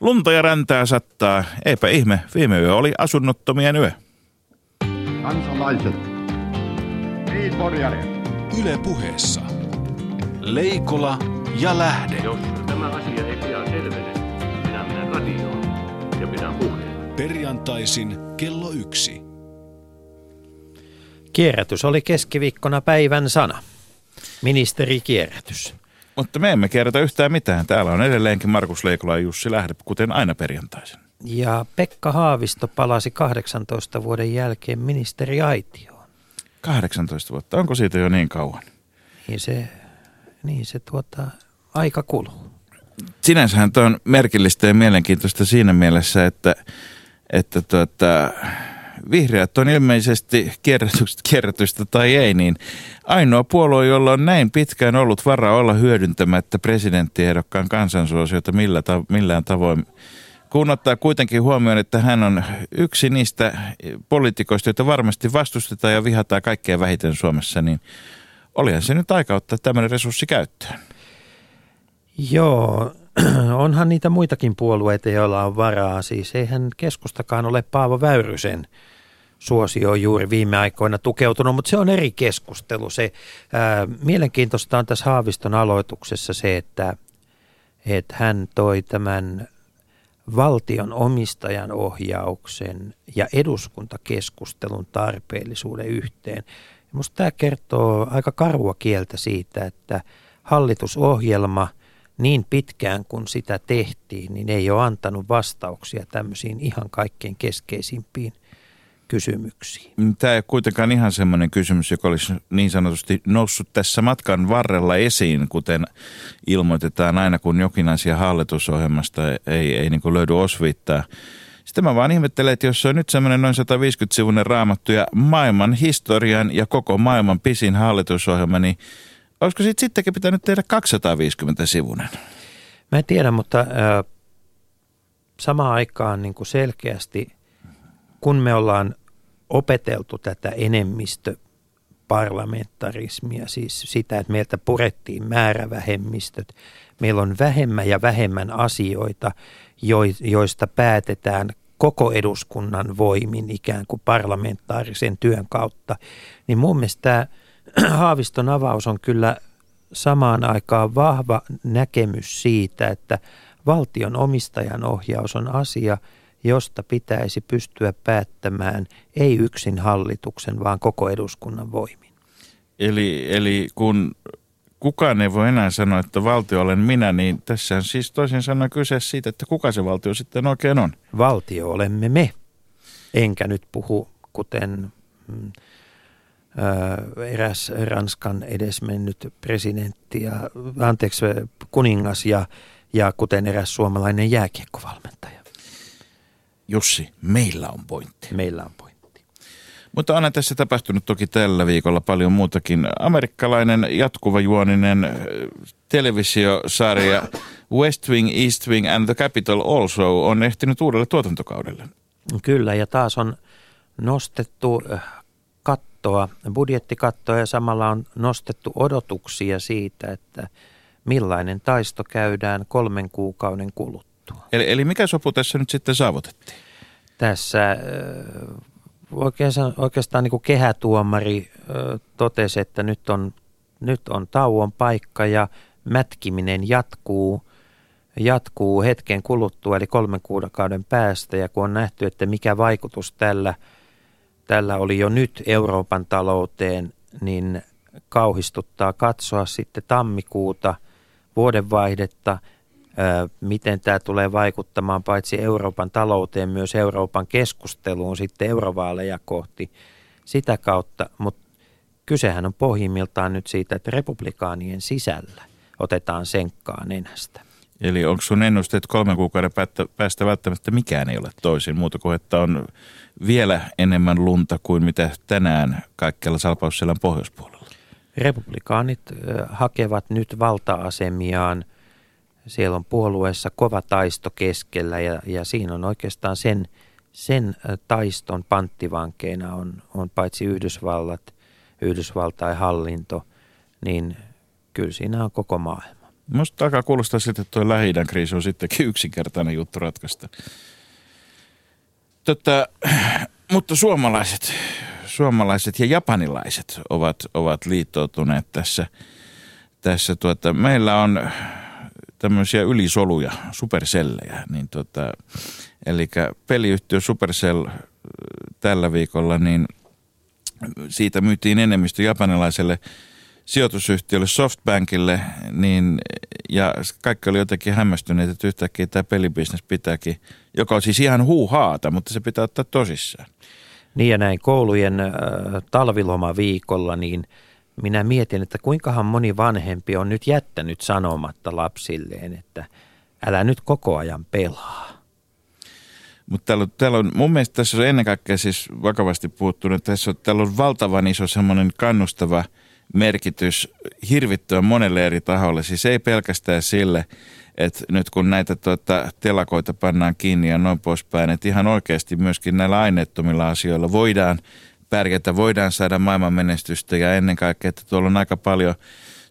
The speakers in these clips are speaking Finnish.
Lunta ja räntää sattaa. Eipä ihme, viime yö oli asunnottomien yö. Kansalaiset. Niin, Yle puheessa. Leikola ja Lähde. Jos tämä asia ei pian selvene, minä menen radioon ja pidän puheen. Perjantaisin kello yksi. Kierrätys oli keskiviikkona päivän sana. Ministeri kierrätys. Mutta me emme kierrätä yhtään mitään. Täällä on edelleenkin Markus Leikola ja Jussi Lähde, kuten aina perjantaisin. Ja Pekka Haavisto palasi 18 vuoden jälkeen ministeri Aitioon. 18 vuotta, onko siitä jo niin kauan? Niin se, niin se tuota, aika kuluu. Sinänsähän tuo on merkillistä ja mielenkiintoista siinä mielessä, että, että tuota, vihreät on ilmeisesti kierrätystä, tai ei, niin ainoa puolue, jolla on näin pitkään ollut varaa olla hyödyntämättä presidenttiehdokkaan kansansuosiota millä ta- millään tavoin. Kun ottaa kuitenkin huomioon, että hän on yksi niistä poliitikoista, joita varmasti vastustetaan ja vihataan kaikkein vähiten Suomessa, niin olihan se nyt aika ottaa tämmöinen resurssi käyttöön. Joo, onhan niitä muitakin puolueita, joilla on varaa. Siis eihän keskustakaan ole Paavo Väyrysen suosio on juuri viime aikoina tukeutunut, mutta se on eri keskustelu. Se, ää, mielenkiintoista on tässä Haaviston aloituksessa se, että, että hän toi tämän valtion omistajan ohjauksen ja eduskuntakeskustelun tarpeellisuuden yhteen. Minusta tämä kertoo aika karua kieltä siitä, että hallitusohjelma niin pitkään kuin sitä tehtiin, niin ei ole antanut vastauksia tämmöisiin ihan kaikkein keskeisimpiin – kysymyksiin. Tämä ei ole kuitenkaan ihan semmoinen kysymys, joka olisi niin sanotusti noussut tässä matkan varrella esiin, kuten ilmoitetaan aina, kun jokin asia hallitusohjelmasta ei, ei niin löydy osviittaa. Sitten mä vaan ihmettelen, että jos se on nyt semmoinen noin 150-sivuinen raamattu ja maailman historian ja koko maailman pisin hallitusohjelma, niin olisiko siitä sittenkin pitänyt tehdä 250-sivunen? Mä en tiedä, mutta äh, samaan aikaan niin kuin selkeästi – kun me ollaan opeteltu tätä enemmistöparlamentarismia, siis sitä, että meiltä purettiin määrävähemmistöt, meillä on vähemmän ja vähemmän asioita, joista päätetään koko eduskunnan voimin ikään kuin parlamentaarisen työn kautta, niin mun mielestä tämä Haaviston avaus on kyllä samaan aikaan vahva näkemys siitä, että valtion omistajan ohjaus on asia, josta pitäisi pystyä päättämään ei yksin hallituksen, vaan koko eduskunnan voimin. Eli, eli kun kukaan ei voi enää sanoa, että valtio olen minä, niin tässä on siis toisin sanoen kyse siitä, että kuka se valtio sitten oikein on. Valtio olemme me. Enkä nyt puhu, kuten mm, eräs Ranskan edesmennyt presidentti ja, anteeksi, kuningas ja, ja kuten eräs suomalainen jääkiekkovalmentaja. Jussi, meillä on pointti. Meillä on pointti. Mutta on tässä tapahtunut toki tällä viikolla paljon muutakin. Amerikkalainen jatkuvajuoninen televisiosarja West Wing, East Wing and the Capital Also on ehtinyt uudelle tuotantokaudelle. Kyllä, ja taas on nostettu kattoa, budjettikattoa ja samalla on nostettu odotuksia siitä, että millainen taisto käydään kolmen kuukauden kuluttua sovittua. Eli, eli mikä sopu tässä nyt sitten saavutettiin? Tässä oikeastaan, oikeastaan niin kuin kehätuomari totesi, että nyt on, nyt on tauon paikka ja mätkiminen jatkuu, jatkuu hetken kuluttua, eli kolmen kuukauden päästä. Ja kun on nähty, että mikä vaikutus tällä, tällä oli jo nyt Euroopan talouteen, niin kauhistuttaa katsoa sitten tammikuuta vuodenvaihdetta – miten tämä tulee vaikuttamaan paitsi Euroopan talouteen, myös Euroopan keskusteluun sitten eurovaaleja kohti sitä kautta, mutta kysehän on pohjimmiltaan nyt siitä, että republikaanien sisällä otetaan senkkaa nenästä. Eli onko sun ennusteet kolmen kuukauden päästä välttämättä mikään ei ole toisin, muuta kuin että on vielä enemmän lunta kuin mitä tänään kaikkialla salpausselän pohjoispuolella? Republikaanit hakevat nyt valta-asemiaan – siellä on puolueessa kova taisto keskellä ja, ja siinä on oikeastaan sen, sen taiston panttivankeina on, on paitsi Yhdysvallat, Yhdysvaltain hallinto, niin kyllä siinä on koko maailma. Musta alkaa kuulostaa siltä, että tuo lähi kriisi on sittenkin yksinkertainen juttu ratkaista. Tota, mutta suomalaiset, suomalaiset ja japanilaiset ovat, ovat liittoutuneet tässä. tässä tuota, meillä on tämmöisiä ylisoluja, supersellejä. Niin tota, eli peliyhtiö Supercell äh, tällä viikolla, niin siitä myytiin enemmistö japanilaiselle sijoitusyhtiölle Softbankille, niin, ja kaikki oli jotenkin hämmästyneet, että yhtäkkiä tämä pelibisnes pitääkin, joka on siis ihan huuhaata, mutta se pitää ottaa tosissaan. Niin ja näin koulujen äh, talvilomaviikolla, niin minä mietin, että kuinkahan moni vanhempi on nyt jättänyt sanomatta lapsilleen, että älä nyt koko ajan pelaa. Mutta täällä, täällä on, mun mielestä tässä on ennen kaikkea siis vakavasti puuttunut, tässä on, täällä on valtavan iso semmoinen kannustava merkitys hirvittävän monelle eri taholle. Siis ei pelkästään sille, että nyt kun näitä tuota, telakoita pannaan kiinni ja noin poispäin, että ihan oikeasti myöskin näillä aineettomilla asioilla voidaan pärjätä, voidaan saada maailman menestystä ja ennen kaikkea, että tuolla on aika paljon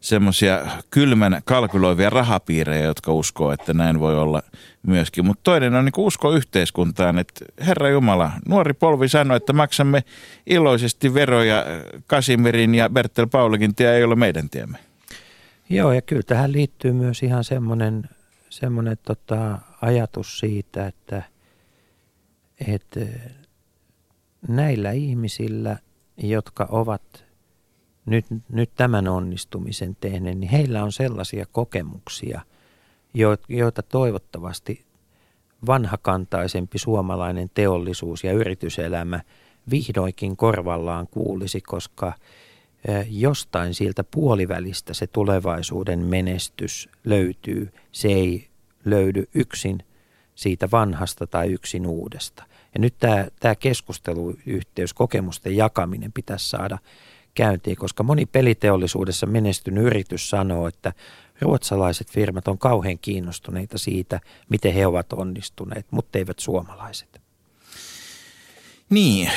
semmoisia kylmän kalkyloivia rahapiirejä, jotka uskoo, että näin voi olla myöskin. Mutta toinen on niin usko yhteiskuntaan, että Herra Jumala, nuori polvi sanoi, että maksamme iloisesti veroja Kasimirin ja Bertel Paulikin tie ei ole meidän tiemme. Joo, ja kyllä tähän liittyy myös ihan semmoinen, semmoinen tota, ajatus siitä, että, että näillä ihmisillä, jotka ovat nyt, nyt tämän onnistumisen tehneet, niin heillä on sellaisia kokemuksia, joita toivottavasti vanhakantaisempi suomalainen teollisuus ja yrityselämä vihdoinkin korvallaan kuulisi, koska jostain siltä puolivälistä se tulevaisuuden menestys löytyy. Se ei löydy yksin siitä vanhasta tai yksin uudesta. Ja nyt tämä, tämä keskusteluyhteys, kokemusten jakaminen pitäisi saada käyntiin, koska moni peliteollisuudessa menestynyt yritys sanoo, että ruotsalaiset firmat on kauhean kiinnostuneita siitä, miten he ovat onnistuneet, mutta eivät suomalaiset. Niin,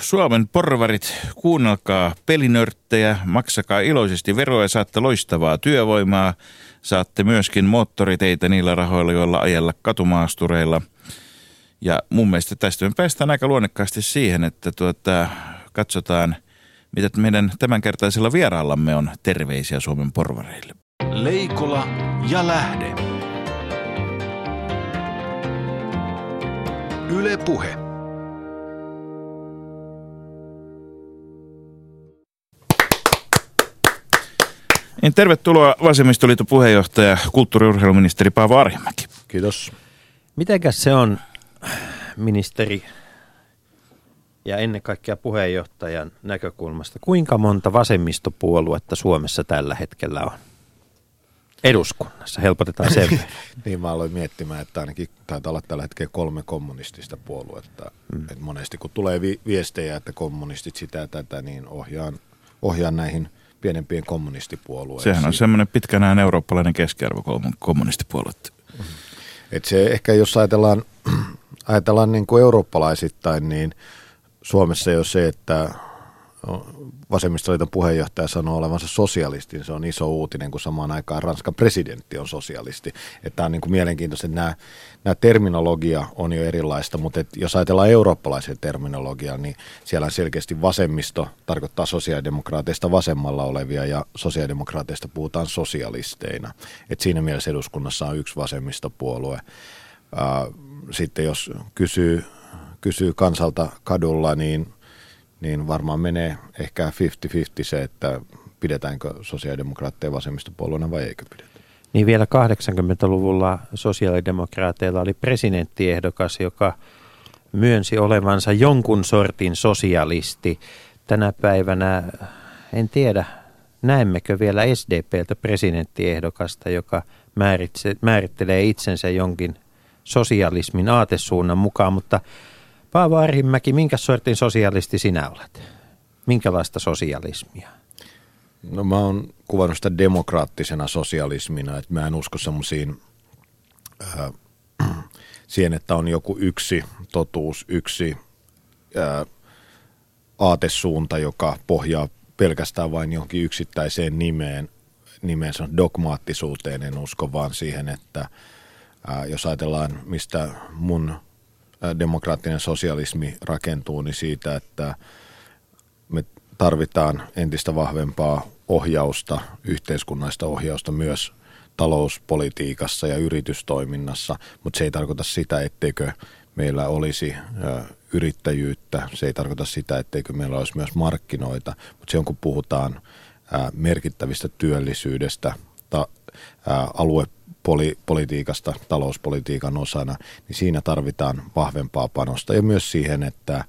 Suomen porvarit, kuunnelkaa pelinörttejä, maksakaa iloisesti veroja, saatte loistavaa työvoimaa, saatte myöskin moottoriteitä niillä rahoilla, joilla ajella katumaastureilla – ja mun mielestä tästä me päästään aika luonnekkaasti siihen, että tuota, katsotaan, mitä meidän tämänkertaisella vieraallamme on terveisiä Suomen porvareille. Leikola ja lähde. Yle Puhe. Niin, tervetuloa Vasemmistoliiton puheenjohtaja, kulttuuri- ja urheiluministeri Paavo Arhimäki. Kiitos. Mitenkäs se on ministeri ja ennen kaikkea puheenjohtajan näkökulmasta, kuinka monta vasemmistopuoluetta Suomessa tällä hetkellä on? Eduskunnassa, helpotetaan sen Niin mä aloin miettimään, että ainakin taitaa olla tällä hetkellä kolme kommunistista puoluetta. Mm. Et monesti kun tulee vi- viestejä, että kommunistit sitä ja tätä, niin ohjaan, ohjaan näihin pienempien kommunistipuolueisiin. Sehän on semmoinen pitkänään eurooppalainen keskiarvo kommunistipuoluetta. Mm. Et se ehkä, jos ajatellaan ajatellaan niin kuin eurooppalaisittain, niin Suomessa jo se, että vasemmistoliiton puheenjohtaja sanoo olevansa sosialisti, niin se on iso uutinen, kun samaan aikaan Ranskan presidentti on sosialisti. Että on niin kuin mielenkiintoista, että nämä, nämä terminologia on jo erilaista, mutta että jos ajatellaan eurooppalaisen terminologiaa, niin siellä selkeästi vasemmisto tarkoittaa sosiaalidemokraateista vasemmalla olevia ja sosiaalidemokraateista puhutaan sosialisteina. Että siinä mielessä eduskunnassa on yksi vasemmistopuolue sitten jos kysyy, kysyy kansalta kadulla, niin, niin varmaan menee ehkä 50-50 se, että pidetäänkö sosiaalidemokraatteja vasemmistopuolueena vai eikö pidetä. Niin vielä 80-luvulla sosiaalidemokraateilla oli presidenttiehdokas, joka myönsi olevansa jonkun sortin sosialisti. Tänä päivänä en tiedä, näemmekö vielä SDPltä presidenttiehdokasta, joka määrittelee itsensä jonkin sosialismin aatesuunnan mukaan, mutta Paavo Arhimäki, minkä sortin sosialisti sinä olet? Minkälaista sosialismia? No mä oon kuvannut sitä demokraattisena sosialismina, että mä en usko semmoisiin äh, siihen, että on joku yksi totuus, yksi äh, aatesuunta, joka pohjaa pelkästään vain johonkin yksittäiseen nimeen. nimensä dogmaattisuuteen en usko, vaan siihen, että jos ajatellaan, mistä mun demokraattinen sosialismi rakentuu, niin siitä, että me tarvitaan entistä vahvempaa ohjausta, yhteiskunnallista ohjausta myös talouspolitiikassa ja yritystoiminnassa, mutta se ei tarkoita sitä, etteikö meillä olisi yrittäjyyttä, se ei tarkoita sitä, etteikö meillä olisi myös markkinoita, mutta on kun puhutaan merkittävistä työllisyydestä, ta, ää, aluepolitiikasta talouspolitiikan osana, niin siinä tarvitaan vahvempaa panosta ja myös siihen, että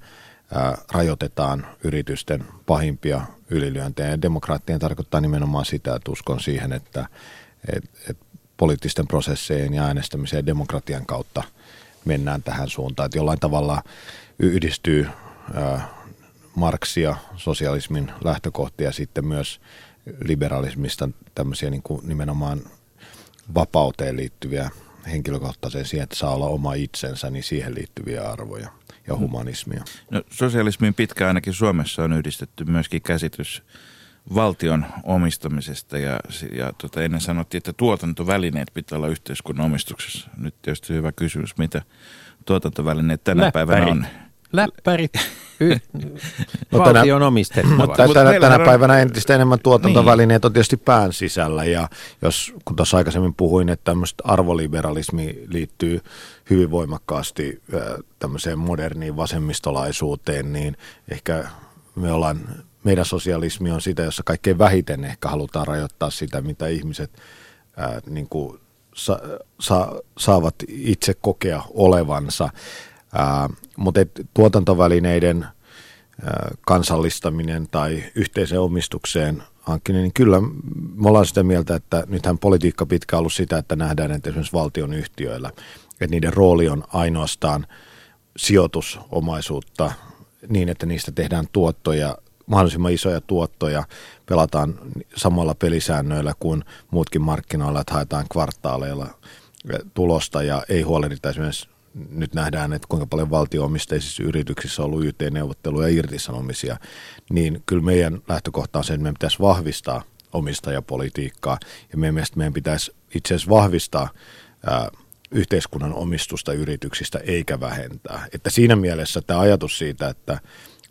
ää, rajoitetaan yritysten pahimpia ylilyöntejä. Ja demokraattien tarkoittaa nimenomaan sitä, että uskon siihen, että et, et poliittisten prosessejen ja äänestämisen ja demokratian kautta mennään tähän suuntaan, että jollain tavalla yhdistyy ää, Marksia, sosialismin lähtökohtia sitten myös liberalismista tämmöisiä niin kuin nimenomaan vapauteen liittyviä henkilökohtaiseen siihen, että saa olla oma itsensä, niin siihen liittyviä arvoja ja humanismia. No, sosialismin pitkä ainakin Suomessa on yhdistetty myöskin käsitys valtion omistamisesta ja, ja tota, ennen sanottiin, että tuotantovälineet pitää olla yhteiskunnan omistuksessa. Nyt tietysti hyvä kysymys, mitä tuotantovälineet tänä Läppärit. päivänä on. Läppärit y- valtion tänä- omistettava. Mutta tänä, tänä päivänä entistä enemmän tuotantovälineet on tietysti pään sisällä ja jos, kun tuossa aikaisemmin puhuin, että tämmöistä arvoliberalismi liittyy hyvin voimakkaasti tämmöiseen moderniin vasemmistolaisuuteen, niin ehkä me ollaan, meidän sosialismi on sitä, jossa kaikkein vähiten ehkä halutaan rajoittaa sitä, mitä ihmiset äh, niin kuin sa, sa, saavat itse kokea olevansa. Mutta tuotantovälineiden kansallistaminen tai yhteiseen omistukseen hankkinen, niin kyllä me ollaan sitä mieltä, että nythän politiikka pitkään ollut sitä, että nähdään, että esimerkiksi valtion yhtiöillä, että niiden rooli on ainoastaan sijoitusomaisuutta niin, että niistä tehdään tuottoja, mahdollisimman isoja tuottoja, pelataan samalla pelisäännöillä kuin muutkin markkinoilla, että haetaan kvartaaleilla tulosta ja ei huolehdita esimerkiksi nyt nähdään, että kuinka paljon valtio-omisteisissa yrityksissä on ollut YT-neuvotteluja ja irtisanomisia, niin kyllä meidän lähtökohta on se, että meidän pitäisi vahvistaa omistajapolitiikkaa ja meidän mielestä meidän pitäisi itse asiassa vahvistaa ää, yhteiskunnan omistusta yrityksistä eikä vähentää. Että siinä mielessä tämä ajatus siitä, että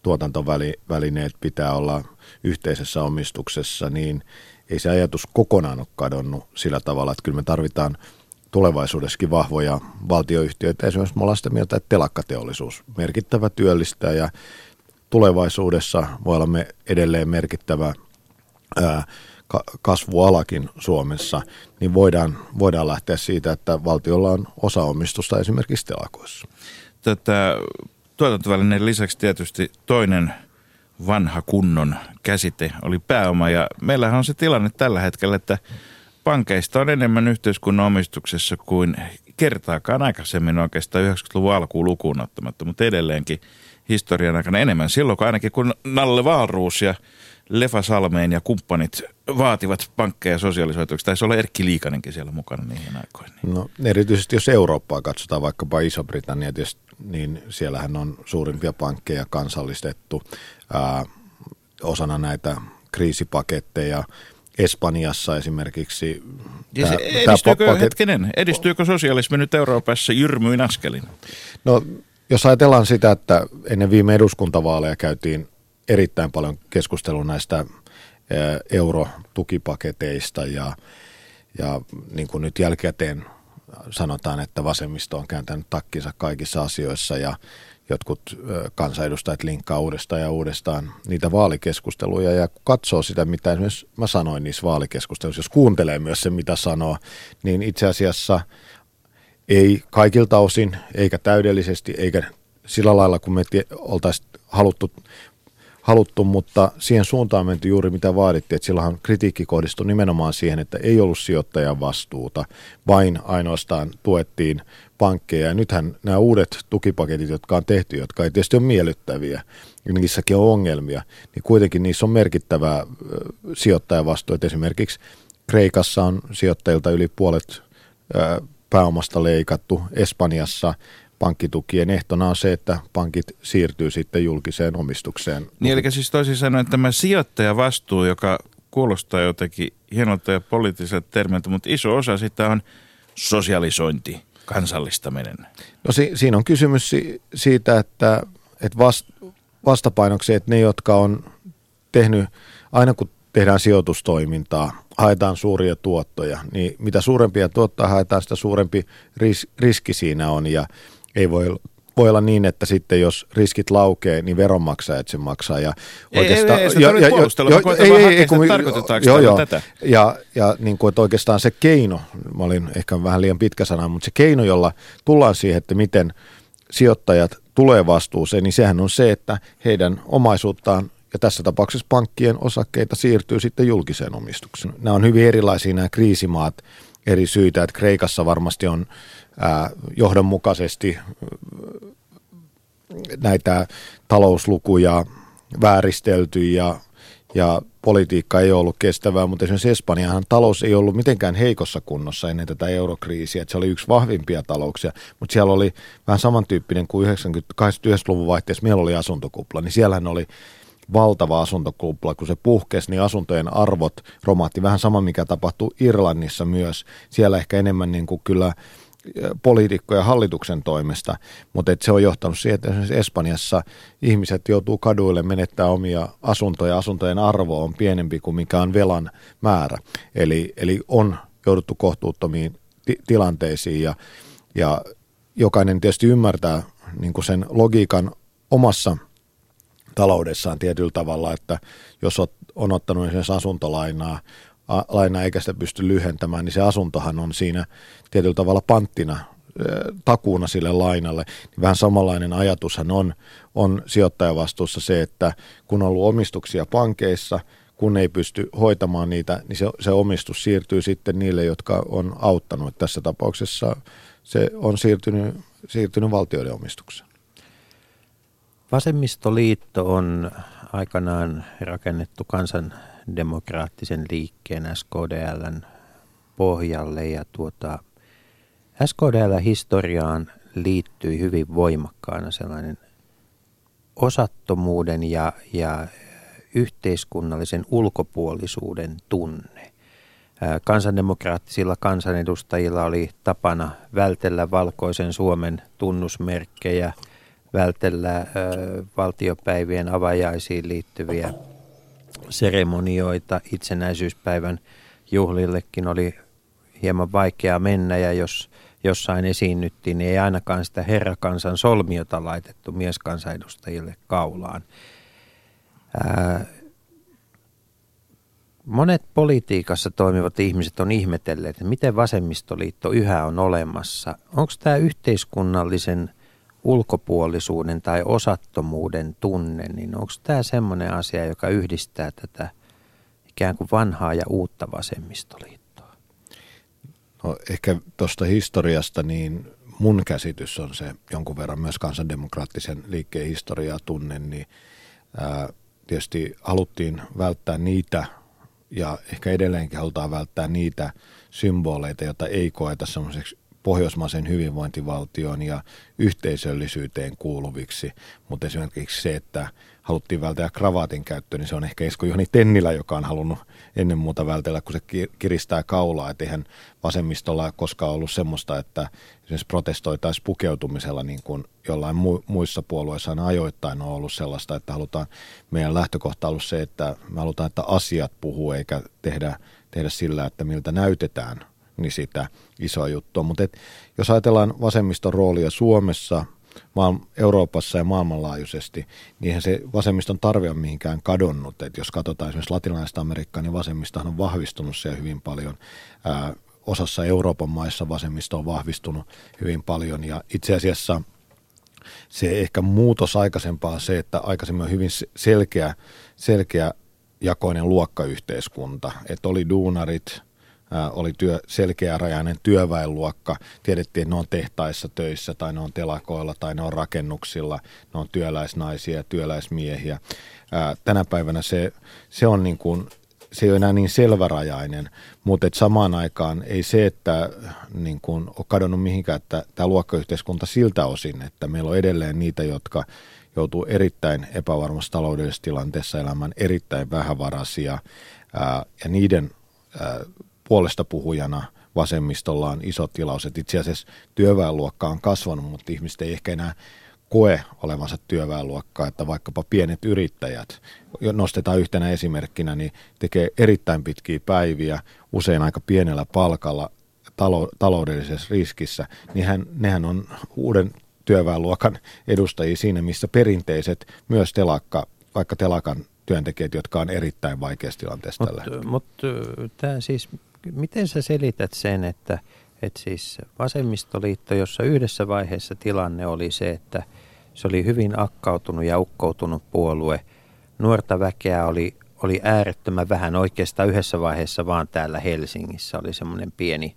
tuotantovälineet pitää olla yhteisessä omistuksessa, niin ei se ajatus kokonaan ole kadonnut sillä tavalla, että kyllä me tarvitaan tulevaisuudessakin vahvoja valtioyhtiöitä. Esimerkiksi me ollaan sitä mieltä, että telakkateollisuus merkittävä työllistää ja tulevaisuudessa voi olla me edelleen merkittävä ää, ka- kasvualakin Suomessa, niin voidaan, voidaan lähteä siitä, että valtiolla on osaomistusta esimerkiksi telakoissa. Tätä tuotantovälineen lisäksi tietysti toinen vanha kunnon käsite oli pääoma ja meillähän on se tilanne tällä hetkellä, että pankeista on enemmän yhteiskunnan omistuksessa kuin kertaakaan aikaisemmin oikeastaan 90-luvun alkuun lukuun ottamatta, mutta edelleenkin historian aikana enemmän silloin, kun ainakin kun Nalle Vaalruus ja Lefa Salmeen ja kumppanit vaativat pankkeja sosiaalisoituiksi. Taisi olla Erkki Liikanenkin siellä mukana niihin aikoihin. No erityisesti jos Eurooppaa katsotaan, vaikkapa Iso-Britannia, niin siellähän on suurimpia pankkeja kansallistettu ää, osana näitä kriisipaketteja. Espanjassa esimerkiksi. Ja se, tää edistyykö, paket- hetkinen, edistyykö sosialismi nyt Euroopassa jyrmyin askelin? No, jos ajatellaan sitä, että ennen viime eduskuntavaaleja käytiin erittäin paljon keskustelua näistä ää, eurotukipaketeista ja, ja niin kuin nyt jälkikäteen sanotaan, että vasemmisto on kääntänyt takkinsa kaikissa asioissa ja jotkut kansanedustajat linkkaa uudestaan ja uudestaan niitä vaalikeskusteluja. Ja kun katsoo sitä, mitä esimerkiksi mä sanoin niissä vaalikeskusteluissa, jos kuuntelee myös se, mitä sanoo, niin itse asiassa ei kaikilta osin, eikä täydellisesti, eikä sillä lailla, kun me oltaisiin haluttu, haluttu, mutta siihen suuntaan menty juuri mitä vaadittiin, että silloinhan kritiikki kohdistui nimenomaan siihen, että ei ollut sijoittajan vastuuta, vain ainoastaan tuettiin pankkeja. Ja nythän nämä uudet tukipaketit, jotka on tehty, jotka ei tietysti ole miellyttäviä, niissäkin on ongelmia, niin kuitenkin niissä on merkittävää ö, sijoittajavastuu. Että esimerkiksi Kreikassa on sijoittajilta yli puolet pääomasta leikattu, Espanjassa pankkitukien ehtona on se, että pankit siirtyy sitten julkiseen omistukseen. Niin eli siis toisin sanoen tämä sijoittajavastuu, joka kuulostaa jotenkin hienolta ja poliittiselta termiltä, mutta iso osa sitä on sosialisointi, kansallistaminen. No si- siinä on kysymys si- siitä, että, että vast- vastapainoksi, että ne, jotka on tehnyt, aina kun tehdään sijoitustoimintaa, haetaan suuria tuottoja, niin mitä suurempia tuottoja haetaan, sitä suurempi ris- riski siinä on ja ei voi voi olla niin, että sitten jos riskit laukee, niin veronmaksajat sen maksaa. Ja oikeastaan, ei, ei, ei, puolustella, jo, ei, ei, ei, kun, tarkoitetaanko joo, joo, tätä. Ja, ja niin kuin, että oikeastaan se keino, mä olin ehkä vähän liian pitkä sana, mutta se keino, jolla tullaan siihen, että miten sijoittajat tulee vastuuseen, niin sehän on se, että heidän omaisuuttaan ja tässä tapauksessa pankkien osakkeita siirtyy sitten julkiseen omistukseen. Nämä on hyvin erilaisia nämä kriisimaat eri syitä, että Kreikassa varmasti on johdonmukaisesti näitä talouslukuja vääristelty ja, ja politiikka ei ollut kestävää, mutta esimerkiksi Espanjahan talous ei ollut mitenkään heikossa kunnossa ennen tätä eurokriisiä. Että se oli yksi vahvimpia talouksia, mutta siellä oli vähän samantyyppinen kuin 90-luvun vaihteessa meillä oli asuntokupla, niin siellähän oli valtava asuntokupla, kun se puhkesi, niin asuntojen arvot romahti. Vähän sama, mikä tapahtuu Irlannissa myös. Siellä ehkä enemmän niin kuin kyllä poliitikkoja hallituksen toimesta, mutta et se on johtanut siihen, että esimerkiksi Espanjassa ihmiset joutuu kaduille menettää omia asuntoja, asuntojen arvo on pienempi kuin mikä on velan määrä. Eli, eli on jouduttu kohtuuttomiin ti- tilanteisiin ja, ja jokainen tietysti ymmärtää niin kuin sen logiikan omassa taloudessaan tietyllä tavalla, että jos on ottanut esimerkiksi asuntolainaa, lainaa eikä sitä pysty lyhentämään, niin se asuntohan on siinä tietyllä tavalla panttina takuuna sille lainalle. Niin vähän samanlainen ajatushan on, on sijoittajavastuussa se, että kun on ollut omistuksia pankeissa, kun ei pysty hoitamaan niitä, niin se, se omistus siirtyy sitten niille, jotka on auttanut. Tässä tapauksessa se on siirtynyt, siirtynyt valtioiden omistukseen. Vasemmistoliitto on aikanaan rakennettu kansan demokraattisen liikkeen SKDLn pohjalle ja tuota, SKDL-historiaan liittyi hyvin voimakkaana sellainen osattomuuden ja, ja yhteiskunnallisen ulkopuolisuuden tunne. Kansandemokraattisilla kansanedustajilla oli tapana vältellä valkoisen Suomen tunnusmerkkejä, vältellä valtiopäivien avajaisiin liittyviä seremonioita itsenäisyyspäivän juhlillekin oli hieman vaikeaa mennä ja jos jossain esiinnyttiin, niin ei ainakaan sitä herrakansan solmiota laitettu mieskansanedustajille kaulaan. Ää, monet politiikassa toimivat ihmiset on ihmetelleet, että miten vasemmistoliitto yhä on olemassa. Onko tämä yhteiskunnallisen – ulkopuolisuuden tai osattomuuden tunne, niin onko tämä semmoinen asia, joka yhdistää tätä ikään kuin vanhaa ja uutta vasemmistoliittoa? No, ehkä tuosta historiasta, niin mun käsitys on se jonkun verran myös kansandemokraattisen liikkeen historiaa tunnen, niin ää, tietysti haluttiin välttää niitä ja ehkä edelleenkin halutaan välttää niitä symboleita, joita ei koeta semmoiseksi pohjoismaisen hyvinvointivaltion ja yhteisöllisyyteen kuuluviksi, mutta esimerkiksi se, että haluttiin vältellä kravaatin käyttö, niin se on ehkä Esko Juhani Tennilä, joka on halunnut ennen muuta vältellä, kun se kiristää kaulaa, että eihän vasemmistolla koskaan ollut semmoista, että esimerkiksi protestoitaisiin pukeutumisella niin kuin jollain muissa puolueissa on ajoittain on ollut sellaista, että halutaan, meidän lähtökohta on ollut se, että me halutaan, että asiat puhuu eikä tehdä, tehdä sillä, että miltä näytetään niin sitä isoa juttua. Mutta jos ajatellaan vasemmiston roolia Suomessa, Euroopassa ja maailmanlaajuisesti, niin se vasemmiston tarve on mihinkään kadonnut. Et jos katsotaan esimerkiksi latinalaista Amerikkaa, niin vasemmistohan on vahvistunut siellä hyvin paljon. Ää, osassa Euroopan maissa vasemmisto on vahvistunut hyvin paljon ja itse asiassa se ehkä muutos aikaisempaa se, että aikaisemmin on hyvin selkeä, selkeä jakoinen luokkayhteiskunta, että oli duunarit, oli työ, selkeärajainen työväenluokka. Tiedettiin, että ne on tehtaissa töissä tai ne on telakoilla tai ne on rakennuksilla, ne on työläisnaisia ja työläismiehiä. Tänä päivänä se, se on niin kuin, se ei ole enää niin selvärajainen, mutta et samaan aikaan ei se, että niin kuin, ole kadonnut mihinkään, että tämä luokkayhteiskunta siltä osin, että meillä on edelleen niitä, jotka joutuu erittäin epävarmassa taloudellisessa tilanteessa elämään erittäin vähävaraisia ja niiden ää, puolesta puhujana vasemmistolla on iso tilaus. Et itse asiassa työväenluokka on kasvanut, mutta ihmiset ei ehkä enää koe olevansa työväenluokkaa, että vaikkapa pienet yrittäjät, nostetaan yhtenä esimerkkinä, niin tekee erittäin pitkiä päiviä, usein aika pienellä palkalla, talo, taloudellisessa riskissä, niin hän, nehän on uuden työväenluokan edustajia siinä, missä perinteiset myös telakka, vaikka telakan työntekijät, jotka on erittäin vaikeassa tilanteessa tällä Mutta mut, tämä siis, miten sä selität sen, että, että siis vasemmistoliitto, jossa yhdessä vaiheessa tilanne oli se, että se oli hyvin akkautunut ja ukkoutunut puolue, nuorta väkeä oli, oli äärettömän vähän oikeastaan yhdessä vaiheessa vaan täällä Helsingissä oli semmoinen pieni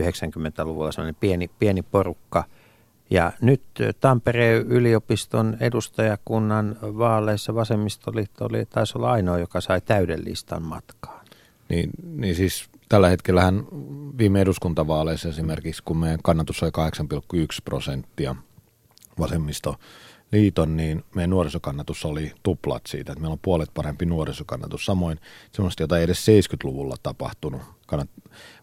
90-luvulla semmoinen pieni, pieni porukka. Ja nyt Tampereen yliopiston edustajakunnan vaaleissa vasemmistoliitto oli, taisi olla ainoa, joka sai täyden matkaan. Niin, niin siis tällä hetkellähän viime eduskuntavaaleissa esimerkiksi, kun meidän kannatus oli 8,1 prosenttia vasemmisto liiton, niin meidän nuorisokannatus oli tuplat siitä, että meillä on puolet parempi nuorisokannatus. Samoin semmoista, jota ei edes 70-luvulla tapahtunut,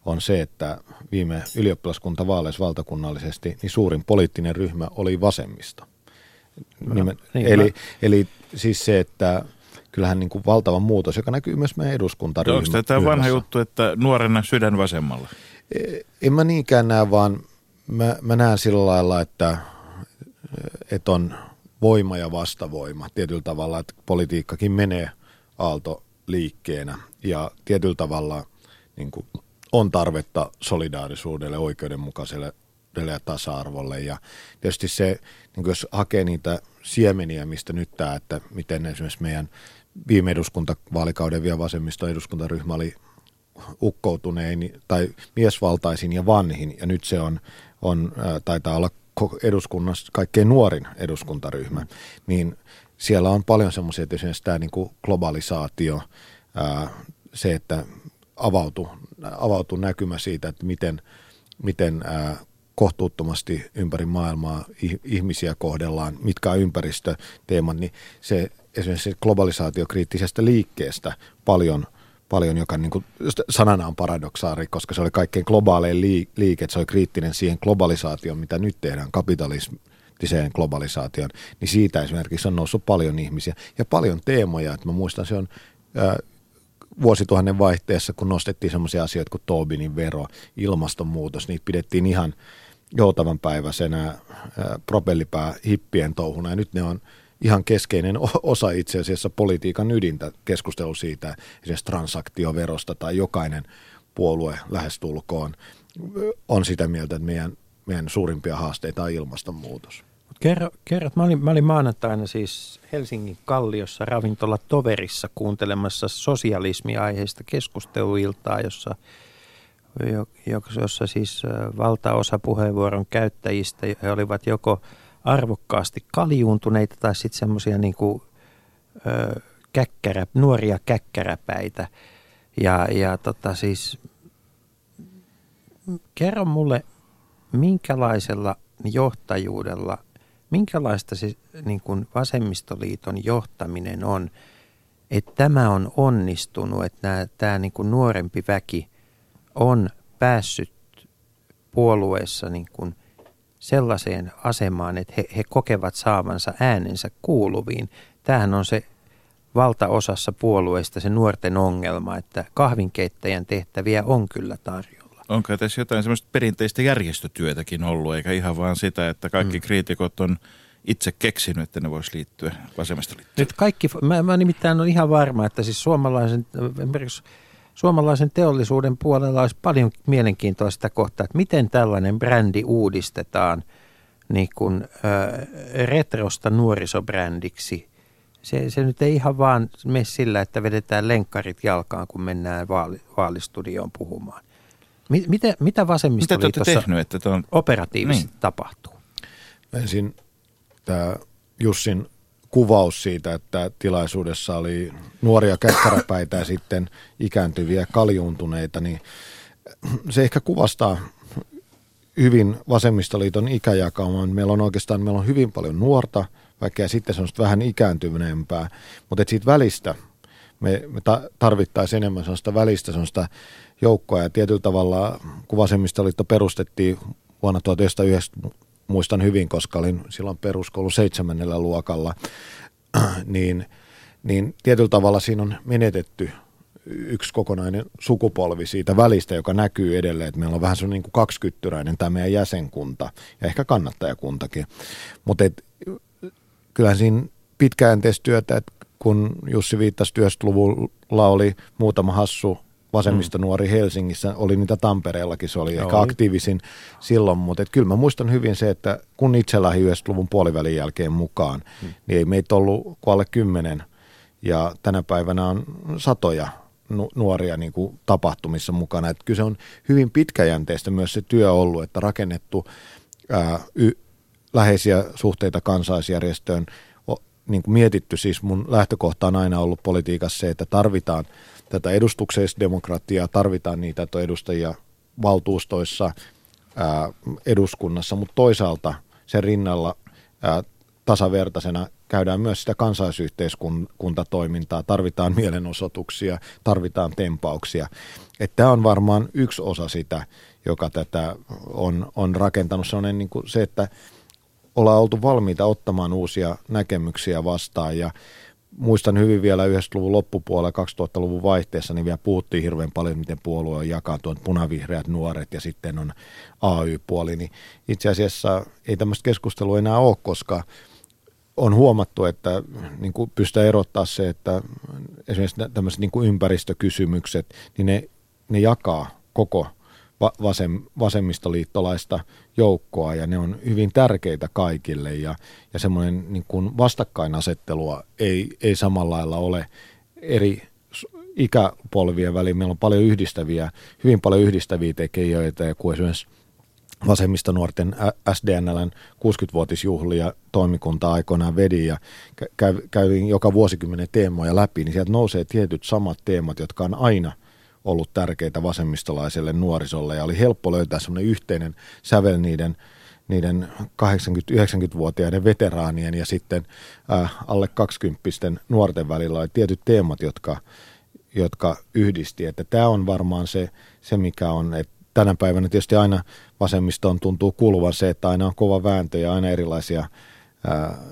on se, että viime ylioppilaskuntavaaleissa valtakunnallisesti niin suurin poliittinen ryhmä oli vasemmisto. No, Nimen, niin, eli, eli siis se, että kyllähän niin kuin valtava muutos, joka näkyy myös meidän eduskuntaryhmässä. Onko tämä vanha juttu, että nuorena sydän vasemmalla? En mä niinkään näe, vaan mä, mä näen sillä lailla, että, että on voima ja vastavoima tietyllä tavalla, että politiikkakin menee aaltoliikkeenä ja tietyllä tavalla niin kuin on tarvetta solidaarisuudelle, oikeudenmukaiselle ja tasa-arvolle ja tietysti se, niin kuin jos hakee niitä siemeniä, mistä nyt tämä, että miten esimerkiksi meidän viime eduskuntavaalikauden vielä vasemmiston eduskuntaryhmä oli ukkoutunein tai miesvaltaisin ja vanhin, ja nyt se on, on taitaa olla eduskunnassa kaikkein nuorin eduskuntaryhmä, niin siellä on paljon semmoisia, että esimerkiksi tämä niin kuin globalisaatio, se, että avautuu, avautuu näkymä siitä, että miten, miten kohtuuttomasti ympäri maailmaa ih- ihmisiä kohdellaan, mitkä on ympäristöteemat, niin se esimerkiksi se globalisaatiokriittisestä liikkeestä paljon, paljon joka niin kuin, sanana on paradoksaari, koska se oli kaikkein globaalein lii- liike, se oli kriittinen siihen globalisaatioon, mitä nyt tehdään, kapitalistiseen globalisaatioon, niin siitä esimerkiksi on noussut paljon ihmisiä. Ja paljon teemoja, että mä muistan se on ää, vuosituhannen vaihteessa, kun nostettiin sellaisia asioita kuin Tobinin vero, ilmastonmuutos, niitä pidettiin ihan joutavan päiväisenä ää, propellipää hippien touhuna ja nyt ne on ihan keskeinen osa itse asiassa politiikan ydintä keskustelu siitä esimerkiksi transaktioverosta tai jokainen puolue lähestulkoon on sitä mieltä, että meidän, meidän suurimpia haasteita on ilmastonmuutos. Kerro, kerro mä, olin, mä olin maanantaina siis Helsingin Kalliossa ravintola Toverissa kuuntelemassa sosialismiaiheista keskusteluiltaa, jossa, jo- jo- jossa siis valtaosa puheenvuoron käyttäjistä he olivat joko arvokkaasti kaljuuntuneita tai sitten semmoisia niin käkkärä, nuoria käkkäräpäitä. Ja, ja tota siis, kerro mulle, minkälaisella johtajuudella, minkälaista se niin kuin vasemmistoliiton johtaminen on, että tämä on onnistunut, että nämä, tämä niin kuin nuorempi väki on päässyt puolueessa niin kuin sellaiseen asemaan, että he, he kokevat saavansa äänensä kuuluviin. Tämähän on se valtaosassa puolueista se nuorten ongelma, että kahvinkeittäjän tehtäviä on kyllä tarjolla. Onko tässä jotain semmoista perinteistä järjestötyötäkin ollut, eikä ihan vaan sitä, että kaikki mm. kriitikot on itse keksinyt, että ne voisi liittyä vasemmistoliittoon? Nyt kaikki, mä, mä nimittäin on ihan varma, että siis suomalaisen, esimerkiksi suomalaisen teollisuuden puolella olisi paljon mielenkiintoista kohtaa, että miten tällainen brändi uudistetaan niin kuin, ö, retrosta nuorisobrändiksi. Se, se nyt ei ihan vaan mene sillä, että vedetään lenkkarit jalkaan, kun mennään vaali, vaalistudioon puhumaan. Mi, mitä, mitä Mitä vasemmistoliitossa tehnyt, että te on... operatiivisesti Niin. tapahtuu? Ensin tämä Jussin kuvaus siitä, että tilaisuudessa oli nuoria käkkäräpäitä ja sitten ikääntyviä kaljuuntuneita, niin se ehkä kuvastaa hyvin vasemmistoliiton ikäjakauman. Meillä on oikeastaan meillä on hyvin paljon nuorta väkeä, sitten se on vähän ikääntyneempää, mutta siitä välistä me, me ta, tarvittaisiin enemmän sellaista välistä sellaista joukkoa ja tietyllä tavalla, kun vasemmistoliitto perustettiin vuonna 1990, muistan hyvin, koska olin silloin peruskoulu seitsemännellä luokalla, niin, niin tietyllä tavalla siinä on menetetty yksi kokonainen sukupolvi siitä välistä, joka näkyy edelleen, että meillä on vähän semmoinen niin kaksikyttyräinen tämä meidän jäsenkunta ja ehkä kannattajakuntakin. Mutta kyllähän siinä pitkäjänteistä työtä, että kun Jussi viittasi 90-luvulla oli muutama hassu vasemmista nuori Helsingissä, oli niitä Tampereellakin, se oli Joo, ehkä aktiivisin silloin, mutta et kyllä mä muistan hyvin se, että kun itse lähdin 90-luvun puolivälin jälkeen mukaan, hmm. niin ei meitä ollut kuin alle kymmenen, ja tänä päivänä on satoja nu- nuoria niin kuin tapahtumissa mukana. Et kyllä se on hyvin pitkäjänteistä myös se työ ollut, että rakennettu ää, y- läheisiä suhteita kansaisjärjestöön, o, niin kuin mietitty, siis mun lähtökohta on aina ollut politiikassa se, että tarvitaan tätä edustuksellista demokratiaa, tarvitaan niitä edustajia valtuustoissa, ää, eduskunnassa, mutta toisaalta sen rinnalla ää, tasavertaisena käydään myös sitä kansaisyhteiskuntatoimintaa, tarvitaan mielenosoituksia, tarvitaan tempauksia. Tämä on varmaan yksi osa sitä, joka tätä on, on rakentanut. Se on niin kuin se, että ollaan oltu valmiita ottamaan uusia näkemyksiä vastaan ja muistan hyvin vielä 90-luvun loppupuolella 2000-luvun vaihteessa, niin vielä puhuttiin hirveän paljon, miten puolue on jakaantunut, punavihreät nuoret ja sitten on AY-puoli, niin itse asiassa ei tämmöistä keskustelua enää ole, koska on huomattu, että niin kuin pystytään erottaa se, että esimerkiksi tämmöiset niin kuin ympäristökysymykset, niin ne, ne jakaa koko vasem, vasemmistoliittolaista joukkoa ja ne on hyvin tärkeitä kaikille ja, ja semmoinen niin kuin vastakkainasettelua ei, ei samalla lailla ole eri ikäpolvien väliin. Meillä on paljon yhdistäviä, hyvin paljon yhdistäviä tekijöitä ja kuin esimerkiksi vasemmista nuorten SDNLn 60-vuotisjuhlia toimikunta aikoinaan vedi ja kävin joka vuosikymmenen teemoja läpi, niin sieltä nousee tietyt samat teemat, jotka on aina ollut tärkeitä vasemmistolaiselle nuorisolle ja oli helppo löytää semmoinen yhteinen sävel niiden, niiden 80-90-vuotiaiden veteraanien ja sitten äh, alle 20 nuorten välillä oli tietyt teemat, jotka, jotka yhdisti. Että tämä on varmaan se, se mikä on, että tänä päivänä tietysti aina vasemmistoon tuntuu kuuluvan se, että aina on kova vääntö ja aina erilaisia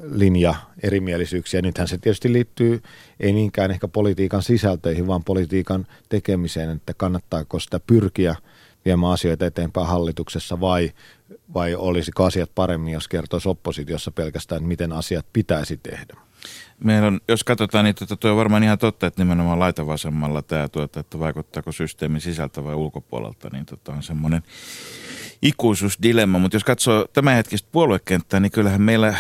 linja erimielisyyksiä. Nythän se tietysti liittyy ei niinkään ehkä politiikan sisältöihin, vaan politiikan tekemiseen, että kannattaako sitä pyrkiä viemään asioita eteenpäin hallituksessa vai, vai olisiko asiat paremmin, jos kertoisi oppositiossa pelkästään, miten asiat pitäisi tehdä. Meillä on, jos katsotaan, niin tuota, tuo on varmaan ihan totta, että nimenomaan laitavasemmalla tämä, tuota, että vaikuttaako systeemi sisältä vai ulkopuolelta, niin tuota, on semmoinen ikuisuusdilemma. Mutta jos katsoo tämänhetkistä puoluekenttää, niin kyllähän meillä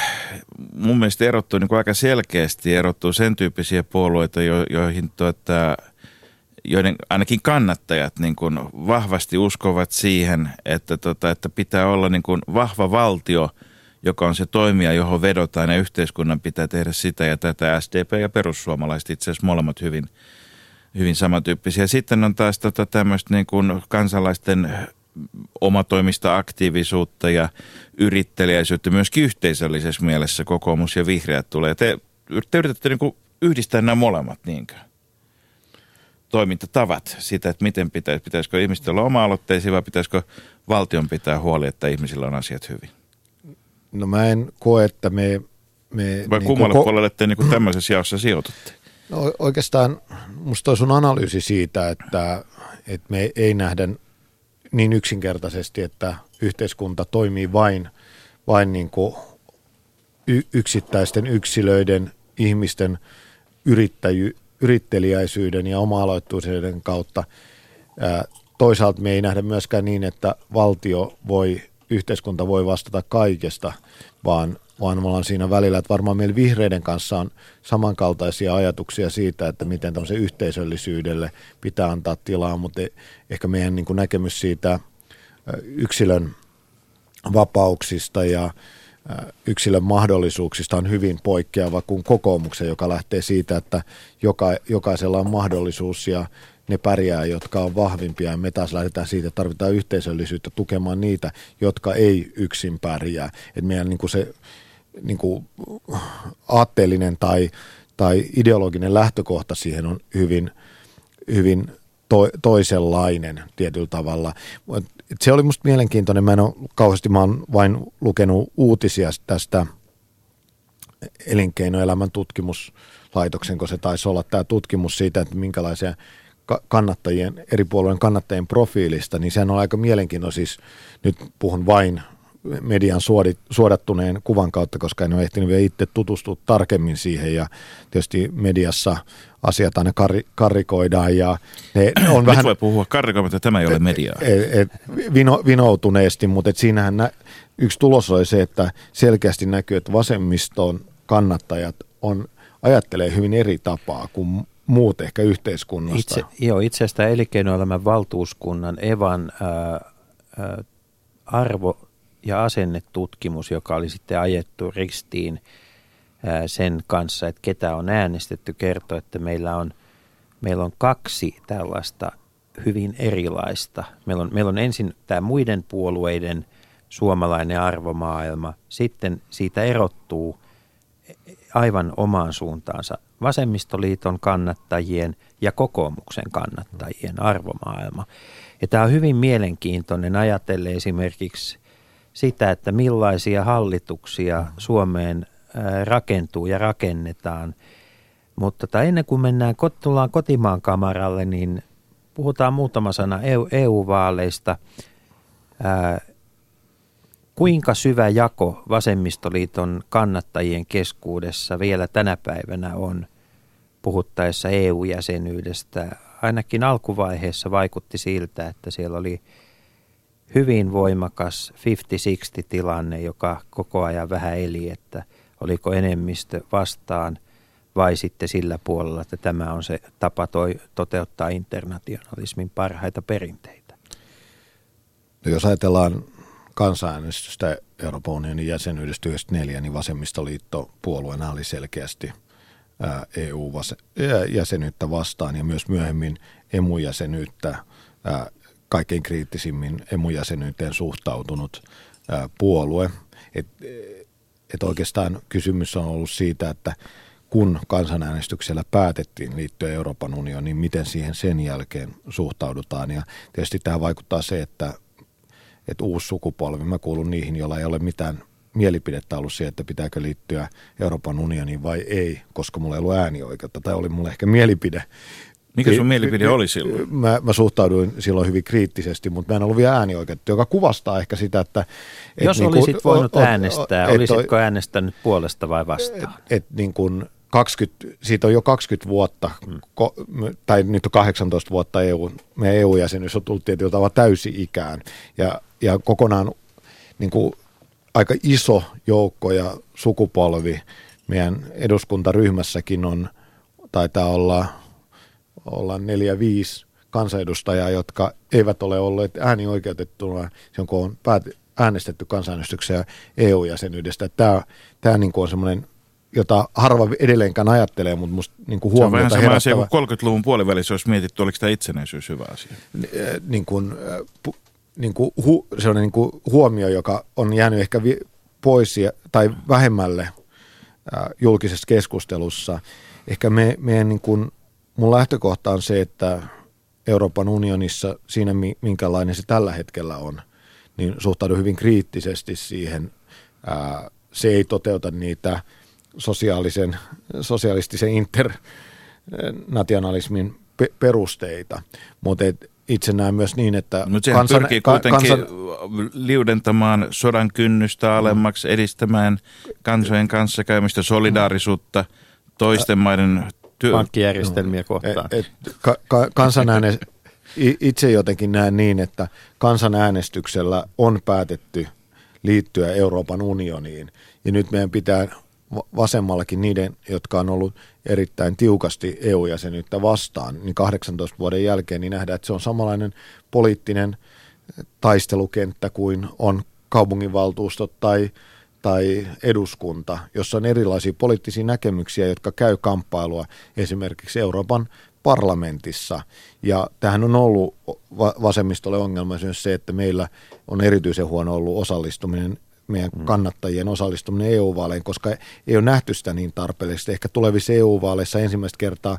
mun mielestä erottuu niin kuin aika selkeästi, erottuu sen tyyppisiä puolueita, jo, joihin tuota, joiden ainakin kannattajat niin kuin vahvasti uskovat siihen, että, tota, että pitää olla niin kuin vahva valtio – joka on se toimija, johon vedotaan ja yhteiskunnan pitää tehdä sitä ja tätä. SDP ja perussuomalaiset itse asiassa molemmat hyvin, hyvin samantyyppisiä. Sitten on taas tota tämmöistä niin kuin kansalaisten omatoimista aktiivisuutta ja yrittelijäisyyttä myöskin yhteisöllisessä mielessä kokoomus ja vihreät tulee. Te, te yritätte niin kuin yhdistää nämä molemmat niinkö? toimintatavat sitä, että miten pitäisi, pitäisikö ihmiset olla oma-aloitteisia vai pitäisikö valtion pitää huoli, että ihmisillä on asiat hyvin? No mä en koe, että me... me Vai niin kummalle ko- puolelle te niin tämmöisessä jaossa sijoitutte? No oikeastaan musta on sun analyysi siitä, että, että me ei nähdä niin yksinkertaisesti, että yhteiskunta toimii vain, vain niin kuin y- yksittäisten yksilöiden, ihmisten yrittäjy, yrittelijäisyyden ja oma-aloittuisuuden kautta. Toisaalta me ei nähdä myöskään niin, että valtio voi yhteiskunta voi vastata kaikesta, vaan, vaan me ollaan siinä välillä, että varmaan meillä vihreiden kanssa on samankaltaisia ajatuksia siitä, että miten tämmöisen yhteisöllisyydelle pitää antaa tilaa, mutta e- ehkä meidän niin kuin näkemys siitä yksilön vapauksista ja yksilön mahdollisuuksista on hyvin poikkeava kuin kokoomuksen, joka lähtee siitä, että joka, jokaisella on mahdollisuus ja ne pärjää, jotka on vahvimpia. Me taas lähdetään siitä, että tarvitaan yhteisöllisyyttä tukemaan niitä, jotka ei yksin pärjää. Et meidän niin kuin se niin kuin aatteellinen tai, tai ideologinen lähtökohta siihen on hyvin, hyvin to, toisenlainen tietyllä tavalla. Et se oli musta mielenkiintoinen. Mä en ole kauheasti, mä oon vain lukenut uutisia tästä elinkeinoelämän tutkimuslaitoksen, kun se taisi olla tämä tutkimus siitä, että minkälaisia kannattajien, eri puolueen kannattajien profiilista, niin sehän on aika mielenkiintoinen. Siis nyt puhun vain median suodit, suodattuneen kuvan kautta, koska en ole ehtinyt vielä itse tutustua tarkemmin siihen ja tietysti mediassa asiat aina kar, karikoidaan ja ne on Nyt vähän... voi puhua karrikoimatta, tämä ei ole mediaa. Et, et, vino, vinoutuneesti, mutta et siinähän nä, yksi tulos oli se, että selkeästi näkyy, että vasemmiston kannattajat on, ajattelee hyvin eri tapaa kuin muut ehkä yhteiskunnasta. Itse, joo, itse asiassa elinkeinoelämän valtuuskunnan Evan ää, ää, arvo- ja asennetutkimus, joka oli sitten ajettu ristiin ää, sen kanssa, että ketä on äänestetty, kertoo, että meillä on, meillä on kaksi tällaista hyvin erilaista. Meillä on, meillä on ensin tämä muiden puolueiden suomalainen arvomaailma, sitten siitä erottuu aivan omaan suuntaansa vasemmistoliiton kannattajien ja kokoomuksen kannattajien arvomaailma. Ja tämä on hyvin mielenkiintoinen ajatellen esimerkiksi sitä, että millaisia hallituksia Suomeen rakentuu ja rakennetaan. Mutta tai ennen kuin mennään, tullaan kotimaan kamaralle, niin puhutaan muutama sana EU-vaaleista. Kuinka syvä jako vasemmistoliiton kannattajien keskuudessa vielä tänä päivänä on puhuttaessa EU-jäsenyydestä? Ainakin alkuvaiheessa vaikutti siltä, että siellä oli hyvin voimakas 50-60 tilanne, joka koko ajan vähän eli, että oliko enemmistö vastaan vai sitten sillä puolella, että tämä on se tapa toi, toteuttaa internationalismin parhaita perinteitä. No jos ajatellaan kansanäänestystä Euroopan unionin jäsenyydestä 94, niin vasemmistoliitto puolueena oli selkeästi EU-jäsenyyttä vastaan ja myös myöhemmin emu-jäsenyyttä kaikkein kriittisimmin emu-jäsenyyteen suhtautunut puolue. Et, et oikeastaan kysymys on ollut siitä, että kun kansanäänestyksellä päätettiin liittyä Euroopan unioniin, niin miten siihen sen jälkeen suhtaudutaan. Ja tietysti tähän vaikuttaa se, että että uusi sukupolvi, mä kuulun niihin, joilla ei ole mitään mielipidettä ollut siihen, että pitääkö liittyä Euroopan unioniin vai ei, koska mulla ei ollut äänioikeutta, tai oli mulla ehkä mielipide. Mikä sun mielipide oli silloin? Mä, mä suhtauduin silloin hyvin kriittisesti, mutta mä en ollut vielä äänioikeutta, joka kuvastaa ehkä sitä, että... Et Jos niin olisit kun, voinut o, äänestää, et, olisitko et, äänestänyt puolesta vai vastaan? Et, et niin kuin 20, siitä on jo 20 vuotta, hmm. ko, tai nyt on 18 vuotta EU, meidän EU-jäsenyys on tullut tietyllä tavalla täysi-ikään, ja ja kokonaan niin kuin aika iso joukko ja sukupolvi meidän eduskuntaryhmässäkin on, taitaa olla, olla neljä, viisi kansanedustajaa, jotka eivät ole olleet äänioikeutettuna, se kun on päät, äänestetty kansanäänestyksiä EU-jäsenyydestä. Tämä, tämä niin kuin on semmoinen jota harva edelleenkään ajattelee, mutta musta niin kuin huomiota Se on vähän sama asia kuin 30-luvun puolivälissä olisi mietitty, oliko tämä itsenäisyys hyvä asia. Niin kuin, niin kuin hu, sellainen niin kuin huomio, joka on jäänyt ehkä vi, pois tai vähemmälle ää, julkisessa keskustelussa. Ehkä me, meidän niin kuin, mun lähtökohta on se, että Euroopan unionissa siinä, minkälainen se tällä hetkellä on, niin suhtaudun hyvin kriittisesti siihen. Ää, se ei toteuta niitä sosiaalisen, sosialistisen internationalismin perusteita, mutta itse näen myös niin, että... Mutta sehän kansan, pyrkii kuitenkin kansan, liudentamaan sodan kynnystä alemmaksi, edistämään kansojen kanssakäymistä, solidaarisuutta toisten maiden... Työ... Pankkijärjestelmiä kohtaan. Et, et, ka, ka, kansanääne, itse jotenkin näen niin, että kansanäänestyksellä on päätetty liittyä Euroopan unioniin. Ja nyt meidän pitää vasemmallakin niiden, jotka on ollut erittäin tiukasti EU-jäsenyyttä vastaan, niin 18 vuoden jälkeen niin nähdään, että se on samanlainen poliittinen taistelukenttä kuin on kaupunginvaltuustot tai, tai eduskunta, jossa on erilaisia poliittisia näkemyksiä, jotka käy kamppailua esimerkiksi Euroopan parlamentissa. Ja tähän on ollut vasemmistolle ongelma myös se, että meillä on erityisen huono ollut osallistuminen meidän kannattajien osallistuminen EU-vaaleihin, koska ei ole nähty sitä niin tarpeellisesti. Ehkä tulevissa EU-vaaleissa ensimmäistä kertaa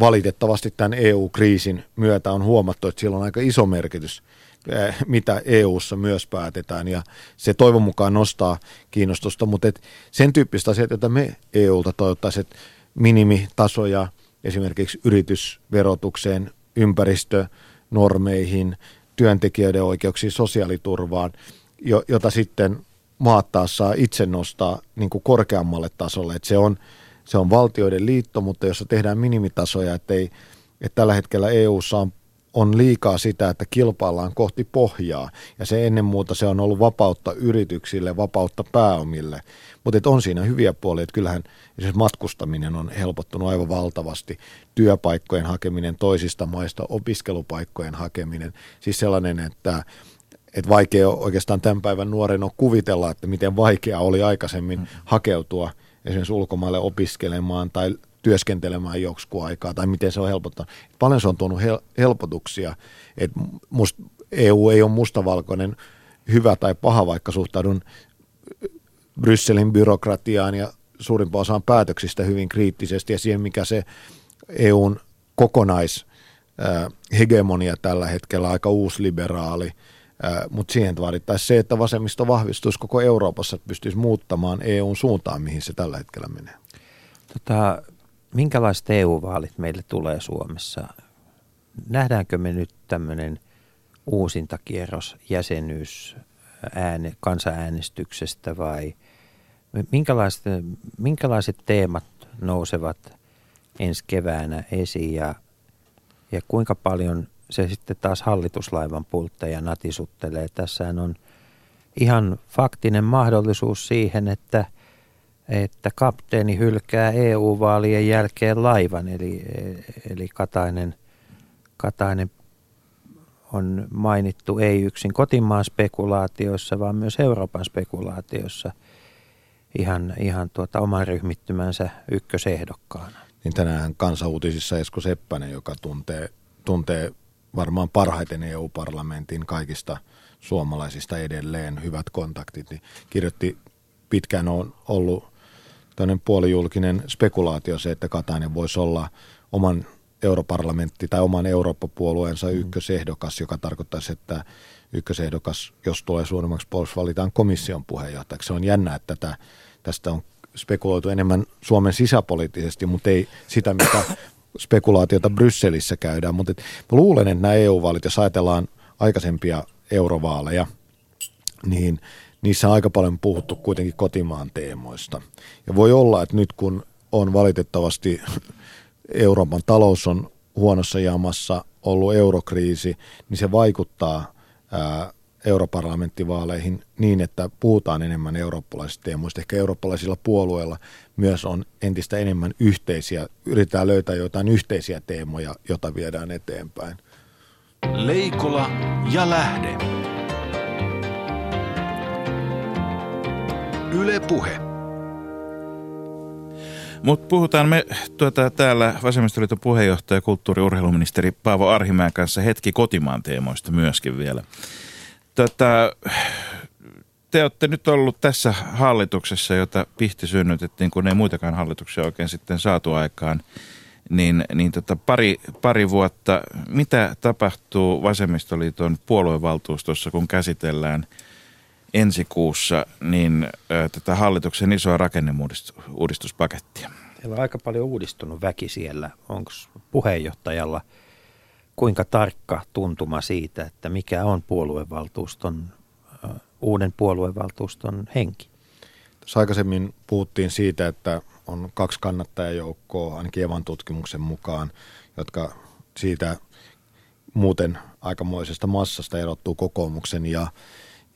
valitettavasti tämän EU-kriisin myötä on huomattu, että sillä on aika iso merkitys, eh, mitä EU-ssa myös päätetään, ja se toivon mukaan nostaa kiinnostusta, mutta et sen tyyppistä asiat, joita me EUlta toivottaisiin, että minimitasoja esimerkiksi yritysverotukseen, ympäristönormeihin, työntekijöiden oikeuksiin, sosiaaliturvaan, jota sitten maat taas saa itse nostaa niin kuin korkeammalle tasolle. Että se, on, se on valtioiden liitto, mutta jos tehdään minimitasoja, että tällä hetkellä EU:ssa on on liikaa sitä, että kilpaillaan kohti pohjaa. Ja se ennen muuta se on ollut vapautta yrityksille, vapautta pääomille. Mutta on siinä hyviä puolia, että kyllähän esimerkiksi matkustaminen on helpottunut aivan valtavasti. Työpaikkojen hakeminen toisista maista, opiskelupaikkojen hakeminen. Siis sellainen, että että vaikea oikeastaan tämän päivän nuoren on kuvitella, että miten vaikeaa oli aikaisemmin mm. hakeutua esimerkiksi ulkomaille opiskelemaan tai työskentelemään joksikin aikaa, tai miten se on helpottanut. Paljon se on tuonut hel- helpotuksia, että must, EU ei ole mustavalkoinen hyvä tai paha, vaikka suhtaudun Brysselin byrokratiaan ja suurimpaan osaan päätöksistä hyvin kriittisesti ja siihen, mikä se EUn kokonaishegemonia tällä hetkellä aika uusliberaali, mutta siihen vaadittaisiin se, että vasemmisto vahvistuisi koko Euroopassa, että pystyisi muuttamaan EUn suuntaan, mihin se tällä hetkellä menee. Tota, minkälaiset EU-vaalit meille tulee Suomessa? Nähdäänkö me nyt tämmöinen uusintakierros jäsenyys ääne, kansanäänestyksestä vai minkälaiset, minkälaiset teemat nousevat ensi keväänä esiin ja, ja kuinka paljon se sitten taas hallituslaivan pultteja natisuttelee. Tässä on ihan faktinen mahdollisuus siihen, että – että kapteeni hylkää EU-vaalien jälkeen laivan, eli, eli Katainen, Katainen on mainittu ei yksin kotimaan spekulaatioissa, vaan myös Euroopan spekulaatioissa ihan, ihan tuota oman ryhmittymänsä ykkösehdokkaana. Niin tänään kansauutisissa Esko Seppänen, joka tuntee, tuntee varmaan parhaiten EU-parlamentin kaikista suomalaisista edelleen hyvät kontaktit, niin kirjoitti pitkään on ollut tämmöinen puolijulkinen spekulaatio se, että Katainen voisi olla oman europarlamentti tai oman Eurooppa-puolueensa mm. ykkösehdokas, joka tarkoittaisi, että ykkösehdokas, jos tulee suurimmaksi puolueeksi, valitaan komission puheenjohtajaksi. Se on jännä, että tätä, tästä on spekuloitu enemmän Suomen sisäpoliittisesti, mutta ei sitä, mitä spekulaatiota Brysselissä käydään. Mutta et, mä luulen, että nämä EU-vaalit, jos ajatellaan aikaisempia eurovaaleja, niin – niissä on aika paljon puhuttu kuitenkin kotimaan teemoista. Ja voi olla, että nyt kun on valitettavasti Euroopan talous on huonossa jamassa, ollut eurokriisi, niin se vaikuttaa ää, europarlamenttivaaleihin niin, että puhutaan enemmän eurooppalaisista teemoista. Ehkä eurooppalaisilla puolueilla myös on entistä enemmän yhteisiä, yritetään löytää jotain yhteisiä teemoja, joita viedään eteenpäin. Leikola ja lähde. Yle Puhe. Mutta puhutaan me tuota, täällä Vasemmistoliiton puheenjohtaja kulttuuri- Paavo Arhimäen kanssa hetki kotimaan teemoista myöskin vielä. Tota, te olette nyt ollut tässä hallituksessa, jota pihti synnytettiin, kun ei muitakaan hallituksia oikein sitten saatu aikaan, niin, niin tota pari, pari vuotta. Mitä tapahtuu Vasemmistoliiton puoluevaltuustossa, kun käsitellään – ensi kuussa niin tätä hallituksen isoa rakenneuudistuspakettia. Siellä on aika paljon uudistunut väki siellä. Onko puheenjohtajalla kuinka tarkka tuntuma siitä, että mikä on puoluevaltuuston, uuden puoluevaltuuston henki? Tässä aikaisemmin puhuttiin siitä, että on kaksi kannattajajoukkoa, ainakin Evan tutkimuksen mukaan, jotka siitä muuten aikamoisesta massasta erottuu kokoomuksen ja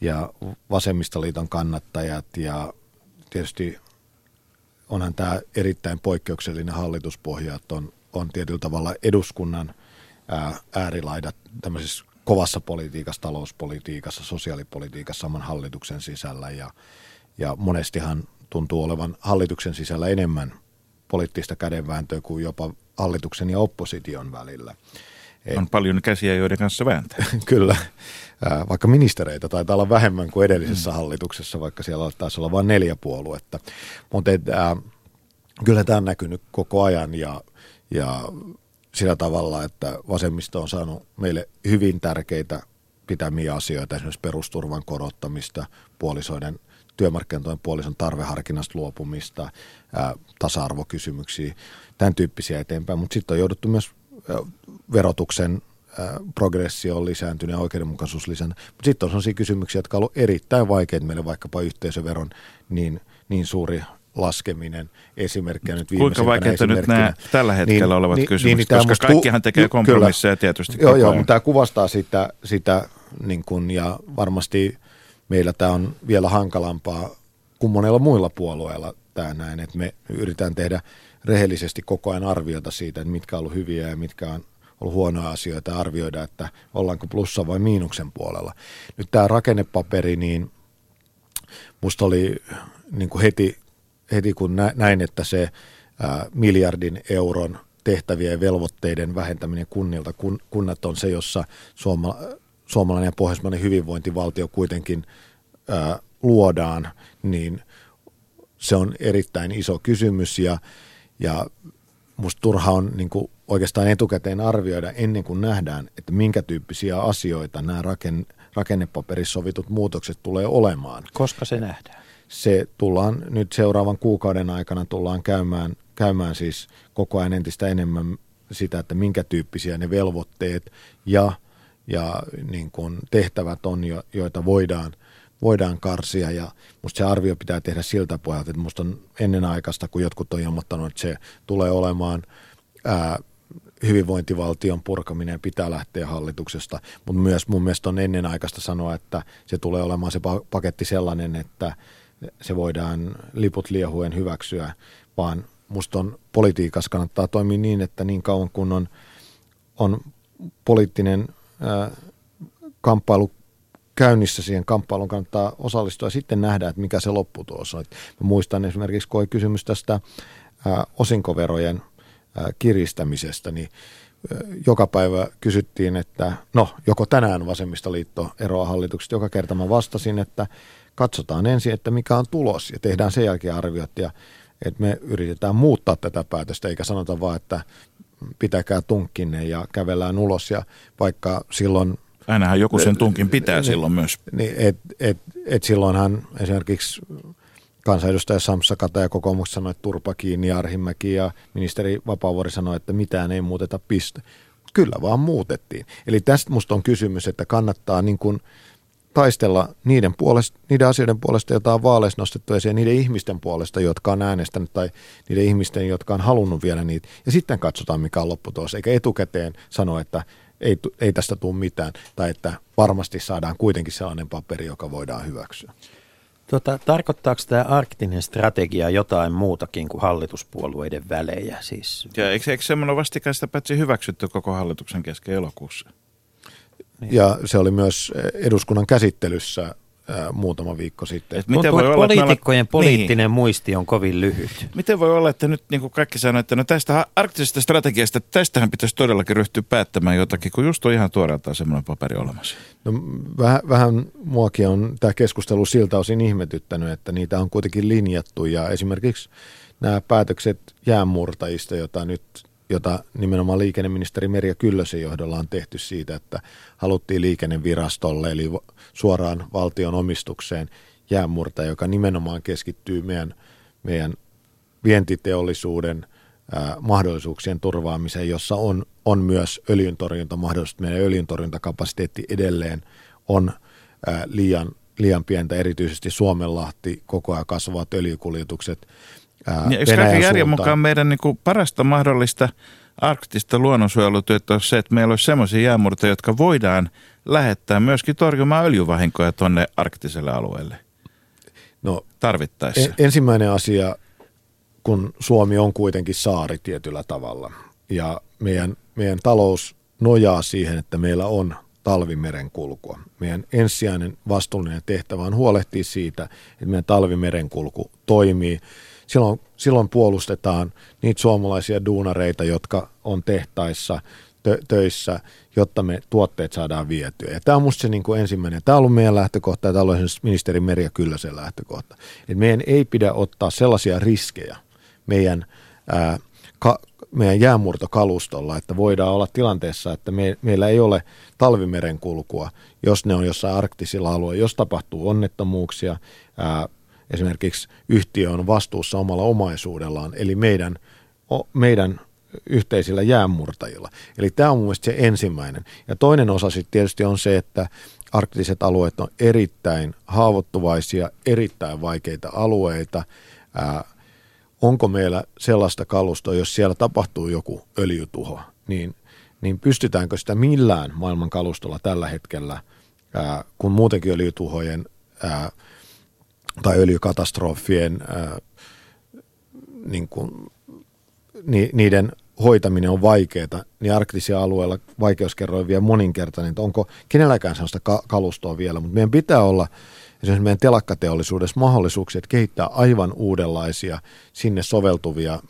ja vasemmistoliiton kannattajat ja tietysti onhan tämä erittäin poikkeuksellinen hallituspohja, että on, on tietyllä tavalla eduskunnan ää, äärilaidat tämmöisessä kovassa politiikassa, talouspolitiikassa, sosiaalipolitiikassa saman hallituksen sisällä ja, ja monestihan tuntuu olevan hallituksen sisällä enemmän poliittista kädenvääntöä kuin jopa hallituksen ja opposition välillä. Ei. On paljon käsiä, joiden kanssa vääntää. Kyllä, vaikka ministereitä taitaa olla vähemmän kuin edellisessä mm. hallituksessa, vaikka siellä taisi olla vain neljä puoluetta. Mutta kyllä tämä on näkynyt koko ajan ja, ja sillä tavalla, että vasemmisto on saanut meille hyvin tärkeitä pitämiä asioita, esimerkiksi perusturvan korottamista, puolisoiden työmarkkinatojen puolison tarveharkinnasta luopumista, ää, tasa-arvokysymyksiä, tämän tyyppisiä eteenpäin. Mutta sitten on jouduttu myös ää, verotuksen progressio on lisääntynyt ja oikeudenmukaisuus lisääntynyt. Mutta sitten on sellaisia kysymyksiä, jotka ollut erittäin vaikeita meille, vaikkapa yhteisöveron niin, niin suuri laskeminen esimerkkinä nyt Kuinka vaikeita nyt nämä tällä hetkellä niin, olevat niin, kysymykset, niin, niin koska kaikkihan tekee kompromisseja kyllä, tietysti Joo, joo, mutta tämä kuvastaa sitä, sitä niin kun, ja varmasti meillä tämä on vielä hankalampaa kuin monella muilla puolueilla tämä näin, että me yritetään tehdä rehellisesti koko ajan arviota siitä, että mitkä on ollut hyviä ja mitkä on ollut huonoja asioita arvioida, että ollaanko plussa vai miinuksen puolella. Nyt tämä rakennepaperi, niin musta oli niin kuin heti, heti kun näin, että se miljardin euron tehtävien ja velvoitteiden vähentäminen kunnilta, kun, kunnat on se, jossa suoma, suomalainen ja pohjoismainen hyvinvointivaltio kuitenkin ää, luodaan, niin se on erittäin iso kysymys ja, ja musta turha on niin kuin oikeastaan etukäteen arvioida ennen kuin nähdään, että minkä tyyppisiä asioita nämä raken, rakennepaperissa sovitut muutokset tulee olemaan. Koska se nähdään? Se tullaan nyt seuraavan kuukauden aikana tullaan käymään, käymään siis koko ajan entistä enemmän sitä, että minkä tyyppisiä ne velvoitteet ja, ja niin kuin tehtävät on, jo, joita voidaan, voidaan karsia. Ja musta se arvio pitää tehdä siltä pohjalta, että musta on ennenaikaista, kun jotkut on ilmoittanut, että se tulee olemaan ää, hyvinvointivaltion purkaminen pitää lähteä hallituksesta, mutta myös mun mielestä on ennenaikaista sanoa, että se tulee olemaan se paketti sellainen, että se voidaan liput liehuen hyväksyä, vaan musta on politiikassa kannattaa toimia niin, että niin kauan kun on, on poliittinen ää, kamppailu käynnissä siihen kamppailuun kannattaa osallistua ja sitten nähdä, että mikä se lopputulos on. Mä muistan esimerkiksi, kun oli kysymys tästä ää, osinkoverojen kiristämisestä, niin joka päivä kysyttiin, että no, joko tänään vasemmistoliitto eroaa hallituksesta. Joka kerta mä vastasin, että katsotaan ensin, että mikä on tulos ja tehdään sen jälkeen arviot ja että me yritetään muuttaa tätä päätöstä, eikä sanota vaan, että pitäkää tunkkinne ja kävellään ulos ja vaikka silloin Ainahan joku sen tunkin pitää niin, silloin myös. Niin, et, et, et silloinhan esimerkiksi kansanedustaja Samsa Kata ja kokoomus sanoi, että turpa kiinni Arhimäki ja ministeri Vapaavuori sanoi, että mitään ei muuteta piste. Kyllä vaan muutettiin. Eli tästä musta on kysymys, että kannattaa niin kuin taistella niiden, puolesta, niiden asioiden puolesta, joita on vaaleissa nostettu esiin, niiden ihmisten puolesta, jotka on äänestänyt, tai niiden ihmisten, jotka on halunnut vielä niitä. Ja sitten katsotaan, mikä on lopputulos, eikä etukäteen sanoa, että ei, ei tästä tule mitään, tai että varmasti saadaan kuitenkin sellainen paperi, joka voidaan hyväksyä. Tota, tarkoittaako tämä arktinen strategia jotain muutakin kuin hallituspuolueiden välejä? Siis... Ja eikö, eikö semmoinen vastikään sitä päätsi hyväksytty koko hallituksen kesken elokuussa? Niin. Ja se oli myös eduskunnan käsittelyssä muutama viikko sitten. Et miten voi olla, poliitikkojen olla... poliittinen niin. muisti on kovin lyhyt. Miten voi olla, että nyt niin kuin kaikki sanoo, että no tästä arktisesta strategiasta, tästähän pitäisi todellakin ryhtyä päättämään jotakin, kun just on ihan tuoreeltaan semmoinen paperi olemassa. No, vähän, vähän muakin on tämä keskustelu siltä osin ihmetyttänyt, että niitä on kuitenkin linjattu ja esimerkiksi nämä päätökset jäänmurtajista, joita nyt jota nimenomaan liikenneministeri Merja Kyllösen johdolla on tehty siitä, että haluttiin liikennevirastolle eli suoraan valtion omistukseen jäänmurtaja, joka nimenomaan keskittyy meidän, meidän vientiteollisuuden mahdollisuuksien turvaamiseen, jossa on, on myös öljyntorjuntamahdollisuus. Meidän öljyntorjuntakapasiteetti edelleen on liian, liian pientä, erityisesti Suomenlahti, koko ajan kasvavat öljykuljetukset – ää, niin, Eikö kaiken järjen mukaan meidän niin kuin parasta mahdollista arktista luonnonsuojelutyötä on se, että meillä olisi sellaisia jäämurteja, jotka voidaan lähettää myöskin torjumaan öljyvahinkoja tuonne arktiselle alueelle no, tarvittaessa? En, ensimmäinen asia, kun Suomi on kuitenkin saari tietyllä tavalla ja meidän, meidän talous nojaa siihen, että meillä on talvimerenkulkua. Meidän ensisijainen vastuullinen tehtävä on huolehtia siitä, että meidän talvimerenkulku toimii – silloin, silloin puolustetaan niitä suomalaisia duunareita, jotka on tehtaissa tö- töissä, jotta me tuotteet saadaan vietyä. Ja tämä on musta se niin kuin ensimmäinen. Tämä on ollut meidän lähtökohta ja tämä on ollut ministeri Merja Kyllösen lähtökohta. Et meidän ei pidä ottaa sellaisia riskejä meidän, ää, ka, meidän jäämurtokalustolla, että voidaan olla tilanteessa, että me, meillä ei ole talvimerenkulkua, jos ne on jossain arktisilla alueilla, jos tapahtuu onnettomuuksia, ää, esimerkiksi yhtiö on vastuussa omalla omaisuudellaan, eli meidän, o, meidän yhteisillä jäänmurtajilla. Eli tämä on mun se ensimmäinen. Ja toinen osa sitten tietysti on se, että arktiset alueet on erittäin haavoittuvaisia, erittäin vaikeita alueita. Ää, onko meillä sellaista kalustoa, jos siellä tapahtuu joku öljytuho, niin, niin pystytäänkö sitä millään maailman kalustolla tällä hetkellä, ää, kun muutenkin öljytuhojen ää, tai öljykatastrofien ää, niin kuin, ni, niiden hoitaminen on vaikeaa, niin arktisia alueilla vaikeuskerroin vielä moninkertainen, että onko kenelläkään sellaista ka- kalustoa vielä, mutta meidän pitää olla esimerkiksi meidän telakkateollisuudessa mahdollisuuksia, että kehittää aivan uudenlaisia sinne soveltuvia,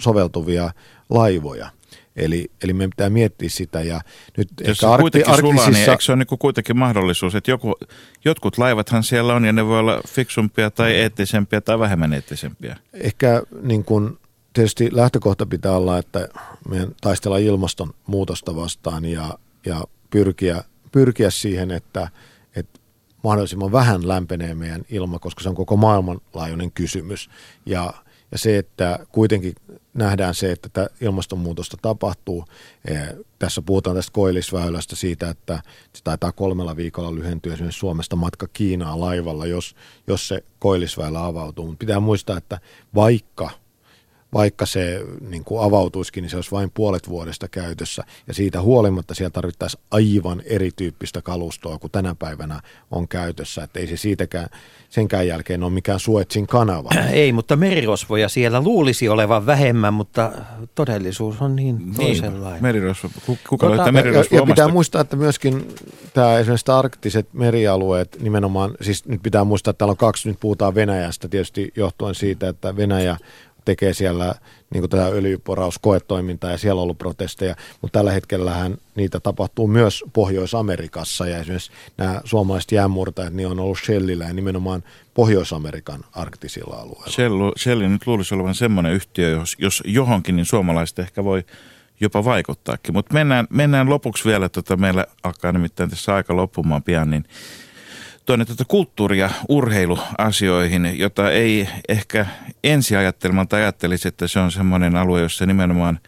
soveltuvia laivoja. Eli, eli meidän pitää miettiä sitä. Ja nyt Jos ehkä se arkti, kuitenkin sulaa, niin arktisissa, eikö se ole niin kuitenkin mahdollisuus, että joku, jotkut laivathan siellä on ja ne voi olla fiksumpia tai eettisempiä tai vähemmän eettisempiä. ehkä niin kuin, tietysti lähtökohta pitää olla, että meidän taistellaan ilmastonmuutosta vastaan ja, ja pyrkiä, pyrkiä siihen, että, että mahdollisimman vähän lämpenee meidän ilma, koska se on koko maailmanlaajuinen kysymys. Ja, ja se, että kuitenkin nähdään se, että tätä ilmastonmuutosta tapahtuu. Tässä puhutaan tästä koillisväylästä siitä, että se taitaa kolmella viikolla lyhentyä esimerkiksi Suomesta matka Kiinaan laivalla, jos, jos se koillisväylä avautuu. Mutta pitää muistaa, että vaikka vaikka se niin kuin avautuisikin, niin se olisi vain puolet vuodesta käytössä. Ja siitä huolimatta siellä tarvittaisiin aivan erityyppistä kalustoa kuin tänä päivänä on käytössä. Että ei se siitäkään, senkään jälkeen ole mikään Suetsin kanava. Ei, mutta merirosvoja siellä luulisi olevan vähemmän, mutta todellisuus on niin toisenlainen. merirosvo, ku- kuka Tota- löytää Ja, merirosvo ja pitää omasta? muistaa, että myöskin tämä esimerkiksi arktiset merialueet nimenomaan, siis nyt pitää muistaa, että täällä on kaksi, nyt puhutaan Venäjästä tietysti johtuen siitä, että Venäjä tekee siellä niin kuin tätä öljyporauskoetoimintaa ja siellä on ollut protesteja, mutta tällä hetkellähän niitä tapahtuu myös Pohjois-Amerikassa ja esimerkiksi nämä suomalaiset jäänmurtajat, niin on ollut Shellillä ja nimenomaan Pohjois-Amerikan arktisilla alueilla. Shell, Shell nyt luulisi olevan semmoinen yhtiö, jos, jos johonkin, niin suomalaiset ehkä voi jopa vaikuttaakin. Mutta mennään, mennään lopuksi vielä, tota, meillä alkaa nimittäin tässä aika loppumaan pian, niin tuonne tuota kulttuuri- ja urheiluasioihin, jota ei ehkä ensi ajattelmalta ajattelisi, että se on semmoinen alue, jossa nimenomaan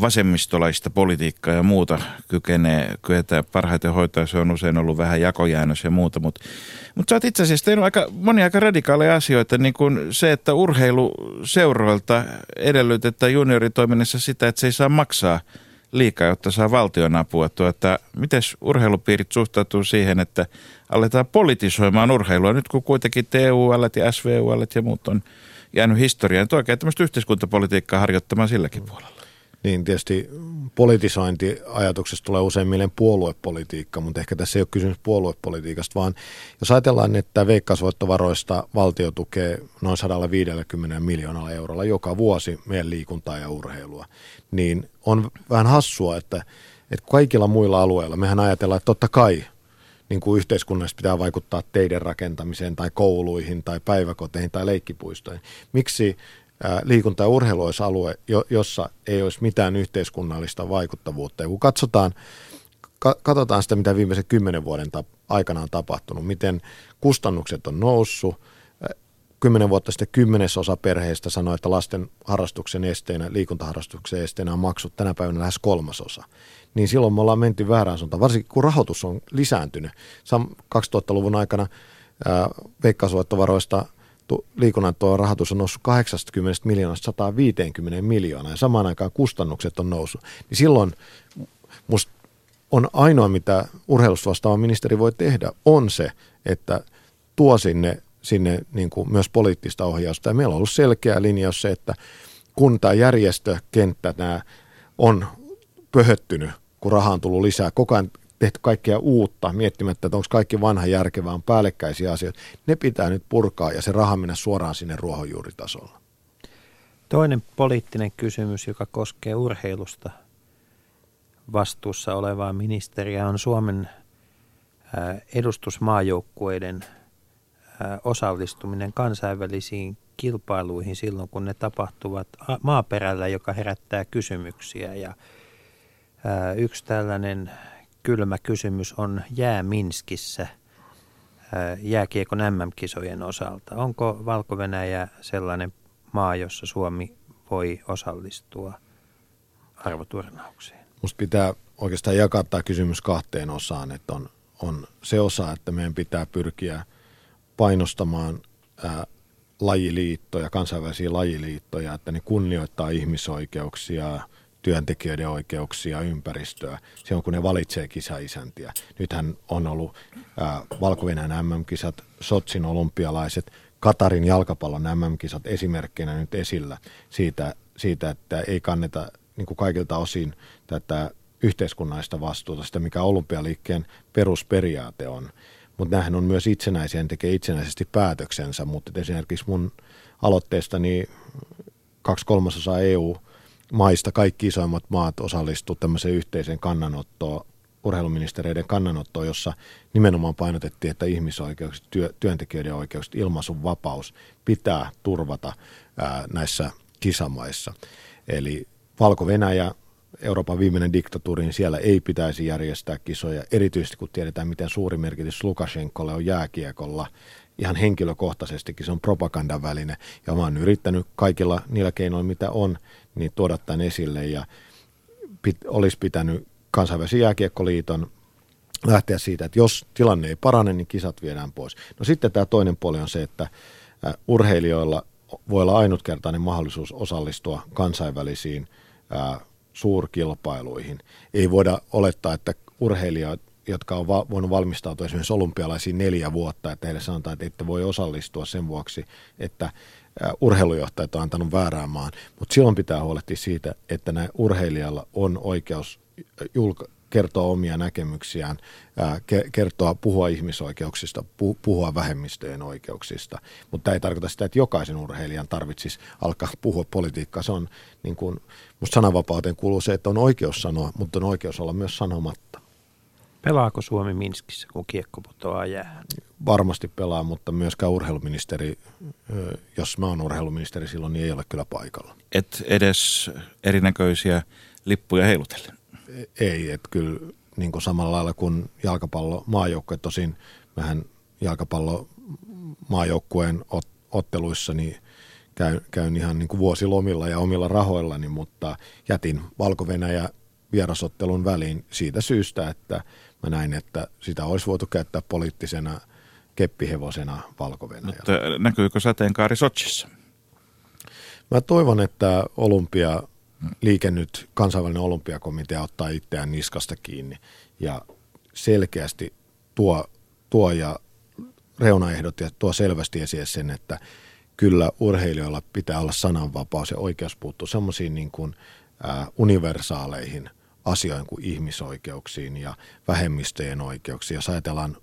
vasemmistolaista politiikkaa ja muuta kykenee, kyetään parhaiten hoitaa. Se on usein ollut vähän jakojäännös ja muuta, mutta mutta sä oot itse asiassa tehnyt aika, monia aika radikaaleja asioita, niin kuin se, että urheiluseuroilta edellytetään junioritoiminnassa sitä, että se ei saa maksaa liikaa, jotta saa valtion apua. Tuota, miten urheilupiirit suhtautuu siihen, että aletaan politisoimaan urheilua, nyt kun kuitenkin TUL ja SVUL ja muut on jäänyt historiaan, että oikein tämmöistä yhteiskuntapolitiikkaa harjoittamaan silläkin puolella. Niin tietysti politisointiajatuksesta tulee usein mieleen puoluepolitiikka, mutta ehkä tässä ei ole kysymys puoluepolitiikasta, vaan jos ajatellaan, että veikkausvoittovaroista valtio tukee noin 150 miljoonalla eurolla joka vuosi meidän liikuntaa ja urheilua, niin on vähän hassua, että, että kaikilla muilla alueilla mehän ajatellaan, että totta kai niin kuin yhteiskunnassa pitää vaikuttaa teiden rakentamiseen tai kouluihin tai päiväkoteihin tai leikkipuistoihin. Miksi liikunta- ja urheilu olisi alue, jo, jossa ei olisi mitään yhteiskunnallista vaikuttavuutta. Ja kun katsotaan, ka, katsotaan sitä, mitä viimeisen kymmenen vuoden aikana on tapahtunut, miten kustannukset on noussut, kymmenen vuotta sitten kymmenesosa perheistä sanoi, että lasten harrastuksen esteenä, liikuntaharrastuksen esteenä on maksut tänä päivänä lähes kolmasosa. Niin silloin me ollaan menty väärään suuntaan, varsinkin kun rahoitus on lisääntynyt. Sam 2000-luvun aikana veikkausvoittovaroista liikunnan tuo rahoitus on noussut 80 miljoonasta 150 miljoonaa ja samaan aikaan kustannukset on noussut. Niin silloin musta on ainoa, mitä urheilusta vastaava ministeri voi tehdä, on se, että tuo sinne, sinne niin kuin myös poliittista ohjausta. Ja meillä on ollut selkeä linjaus se, että kun tämä järjestökenttä nämä on pöhöttynyt, kun rahaa on tullut lisää, koko ajan tehty kaikkea uutta, miettimättä, että onko kaikki vanha järkevää, on päällekkäisiä asioita. Ne pitää nyt purkaa ja se raha mennä suoraan sinne ruohonjuuritasolla. Toinen poliittinen kysymys, joka koskee urheilusta vastuussa olevaa ministeriä on Suomen ää, edustusmaajoukkueiden ää, osallistuminen kansainvälisiin kilpailuihin silloin, kun ne tapahtuvat maaperällä, joka herättää kysymyksiä. Ja ää, yksi tällainen kylmä kysymys on jää Minskissä ää, jääkiekon MM-kisojen osalta. Onko valko sellainen maa, jossa Suomi voi osallistua arvoturnaukseen? Musta pitää oikeastaan jakaa tämä kysymys kahteen osaan, että on, on se osa, että meidän pitää pyrkiä painostamaan ää, lajiliittoja, kansainvälisiä lajiliittoja, että ne kunnioittaa ihmisoikeuksia, työntekijöiden oikeuksia, ympäristöä, silloin kun ne valitsee kisaisäntiä. Nythän on ollut ää, valko MM-kisat, Sotsin olympialaiset, Katarin jalkapallon MM-kisat esimerkkinä nyt esillä siitä, siitä että ei kanneta niin kuin kaikilta osin tätä yhteiskunnallista vastuuta, sitä mikä olympialiikkeen perusperiaate on. Mutta nämähän on myös itsenäisiä, ne tekee itsenäisesti päätöksensä, mutta esimerkiksi mun aloitteestani kaksi kolmasosaa EU-maista, kaikki isoimmat maat osallistuivat tämmöiseen yhteiseen kannanottoon, urheiluministereiden kannanottoon, jossa nimenomaan painotettiin, että ihmisoikeukset, työ, työntekijöiden oikeukset, ilmaisun vapaus pitää turvata ää, näissä kisamaissa. Eli Valko-Venäjä, Euroopan viimeinen diktatuuri, niin siellä ei pitäisi järjestää kisoja, erityisesti kun tiedetään, miten suuri merkitys Lukashenkolle on jääkiekolla. Ihan henkilökohtaisestikin se on propagandan väline, ja mä oon yrittänyt kaikilla niillä keinoilla, mitä on, niin tuoda tämän esille, ja pit, olisi pitänyt kansainvälisen jääkiekkoliiton lähteä siitä, että jos tilanne ei parane, niin kisat viedään pois. No sitten tämä toinen puoli on se, että urheilijoilla voi olla ainutkertainen mahdollisuus osallistua kansainvälisiin ää, suurkilpailuihin. Ei voida olettaa, että urheilijat, jotka on va- voinut valmistautua esimerkiksi olympialaisiin neljä vuotta, että heille sanotaan, että ette voi osallistua sen vuoksi, että urheilujohtajat on antanut väärään maan. Mutta silloin pitää huolehtia siitä, että näin urheilijalla on oikeus julka- kertoa omia näkemyksiään, kertoa, puhua ihmisoikeuksista, puhua vähemmistöjen oikeuksista. Mutta tämä ei tarkoita sitä, että jokaisen urheilijan tarvitsisi alkaa puhua politiikkaa. Se on, niin kuin, musta sananvapauteen kuuluu se, että on oikeus sanoa, mutta on oikeus olla myös sanomatta. Pelaako Suomi Minskissä, kun kiekko putoaa jää? Varmasti pelaa, mutta myöskään urheiluministeri, jos mä oon urheiluministeri silloin, niin ei ole kyllä paikalla. Et edes erinäköisiä lippuja heilutellen? ei, että kyllä niin kuin samalla lailla kuin jalkapallo maajoukkue, tosin vähän jalkapallo maajoukkueen ot, otteluissa, niin käyn, käyn ihan niin kuin vuosilomilla ja omilla rahoillani, mutta jätin valko vierasottelun väliin siitä syystä, että mä näin, että sitä olisi voitu käyttää poliittisena keppihevosena valko Mutta näkyykö sateenkaari Sotsissa? Mä toivon, että olympia liike nyt, kansainvälinen olympiakomitea ottaa itseään niskasta kiinni ja selkeästi tuo, tuo ja reunaehdot ja tuo selvästi esiin sen, että kyllä urheilijoilla pitää olla sananvapaus ja oikeus puuttua semmoisiin niin kuin, ä, universaaleihin asioihin kuin ihmisoikeuksiin ja vähemmistöjen oikeuksiin. Jos ajatellaan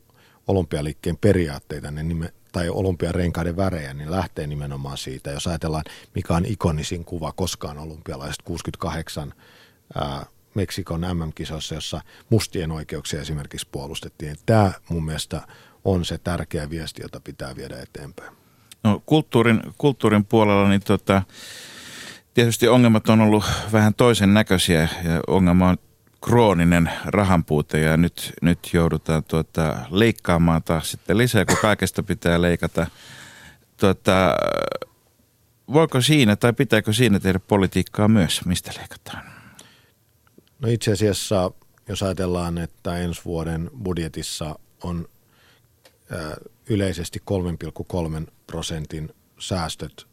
olympialiikkeen periaatteita, niin nime, tai olympiarenkaiden värejä, niin lähtee nimenomaan siitä. Jos ajatellaan, mikä on ikonisin kuva koskaan olympialaiset 68 ää, Meksikon MM-kisoissa, jossa mustien oikeuksia esimerkiksi puolustettiin. Tämä mun mielestä on se tärkeä viesti, jota pitää viedä eteenpäin. No, kulttuurin, kulttuurin puolella niin tota, tietysti ongelmat on ollut vähän toisen näköisiä ja ongelma on krooninen rahanpuute ja nyt, nyt joudutaan tuota, leikkaamaan taas sitten lisää, kun kaikesta pitää leikata. Tuota, voiko siinä tai pitääkö siinä tehdä politiikkaa myös, mistä leikataan? No itse asiassa, jos ajatellaan, että ensi vuoden budjetissa on yleisesti 3,3 prosentin säästöt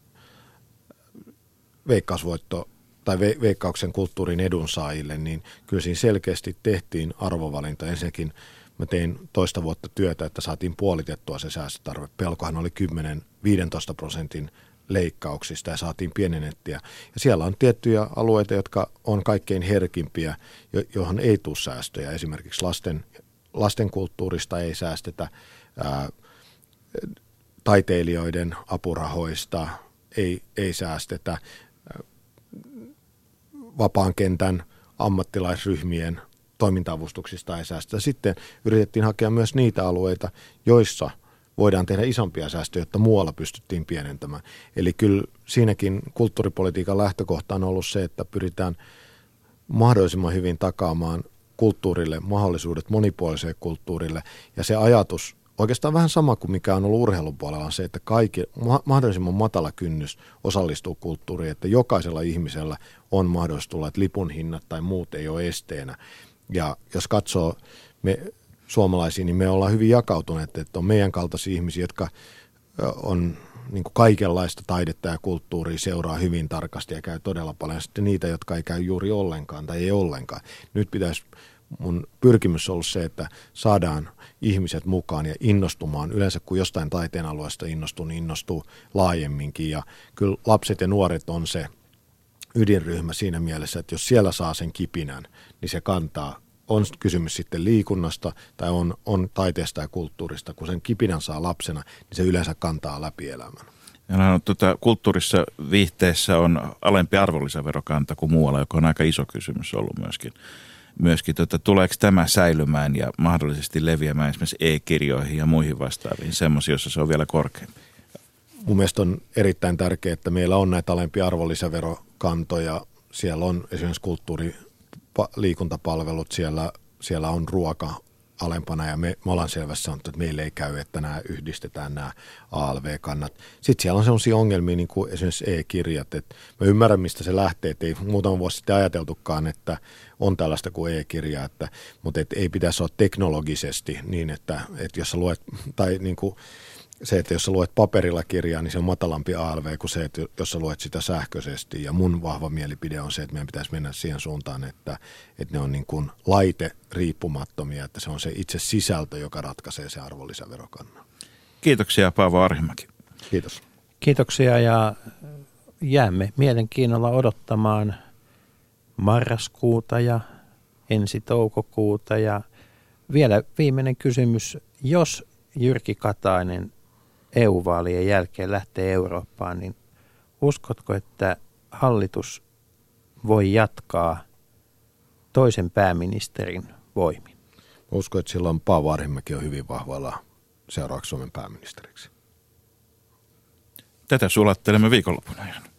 veikkausvoitto tai veikkauksen kulttuurin edunsaajille, niin kyllä siinä selkeästi tehtiin arvovalinta. Ensinnäkin mä tein toista vuotta työtä, että saatiin puolitettua se säästötarve. Pelkohan oli 10-15 prosentin leikkauksista ja saatiin pienennettiä. Ja siellä on tiettyjä alueita, jotka on kaikkein herkimpiä, johon ei tule säästöjä. Esimerkiksi lasten, lasten kulttuurista ei säästetä, ää, taiteilijoiden apurahoista ei, ei säästetä, vapaan kentän ammattilaisryhmien toiminta-avustuksista ei säästä. Sitten yritettiin hakea myös niitä alueita, joissa voidaan tehdä isompia säästöjä, jotta muualla pystyttiin pienentämään. Eli kyllä siinäkin kulttuuripolitiikan lähtökohta on ollut se, että pyritään mahdollisimman hyvin takaamaan kulttuurille mahdollisuudet monipuoliseen kulttuurille. Ja se ajatus, oikeastaan vähän sama kuin mikä on ollut urheilun puolella, on se, että kaikki, mahdollisimman matala kynnys osallistuu kulttuuriin, että jokaisella ihmisellä on mahdollista tulla, että lipun hinnat tai muut ei ole esteenä. Ja jos katsoo me suomalaisia, niin me ollaan hyvin jakautuneet, että on meidän kaltaisia ihmisiä, jotka on niin kuin kaikenlaista taidetta ja kulttuuria seuraa hyvin tarkasti ja käy todella paljon. Sitten niitä, jotka ei käy juuri ollenkaan tai ei ollenkaan. Nyt pitäisi, mun pyrkimys ollut se, että saadaan ihmiset mukaan ja innostumaan. Yleensä kun jostain taiteen alueesta innostuu, niin innostuu laajemminkin. Ja kyllä lapset ja nuoret on se ydinryhmä siinä mielessä, että jos siellä saa sen kipinän, niin se kantaa on kysymys sitten liikunnasta tai on, on taiteesta ja kulttuurista, kun sen kipinän saa lapsena, niin se yleensä kantaa läpi elämän. No, tuota, kulttuurissa viihteessä on alempi arvonlisäverokanta kuin muualla, joka on aika iso kysymys ollut myöskin. Myöskin tuota, tuleeko tämä säilymään ja mahdollisesti leviämään esimerkiksi e-kirjoihin ja muihin vastaaviin, semmoisiin, joissa se on vielä korkeampi? Mun mielestä on erittäin tärkeää, että meillä on näitä alempia arvonlisäverokantoja. Siellä on esimerkiksi kulttuuri liikuntapalvelut, siellä, siellä on ruoka alempana ja me, me ollaan selvästi sanottu, että meille ei käy, että nämä yhdistetään nämä ALV-kannat. Sitten siellä on sellaisia ongelmia niin kuin esimerkiksi e-kirjat, että mä ymmärrän mistä se lähtee, että ei muutama vuosi sitten ajateltukaan, että tällaista kuin e-kirja, että, mutta et ei pitäisi olla teknologisesti niin, että, että jos sä luet, tai niin kuin, se, että jos sä luet paperilla kirjaa, niin se on matalampi ALV kuin se, että jos sä luet sitä sähköisesti. Ja mun vahva mielipide on se, että meidän pitäisi mennä siihen suuntaan, että, että ne on niin kuin laite riippumattomia, että se on se itse sisältö, joka ratkaisee se arvonlisäverokannan. Kiitoksia Paavo Arhimäki. Kiitos. Kiitoksia ja jäämme mielenkiinnolla odottamaan marraskuuta ja ensi toukokuuta. Ja vielä viimeinen kysymys. Jos Jyrki Katainen EU-vaalien jälkeen lähtee Eurooppaan, niin uskotko, että hallitus voi jatkaa toisen pääministerin voimin? Uskon, että silloin Paavo Arhimäki on hyvin vahvalla seuraavaksi Suomen pääministeriksi. Tätä sulattelemme viikonlopun ajan.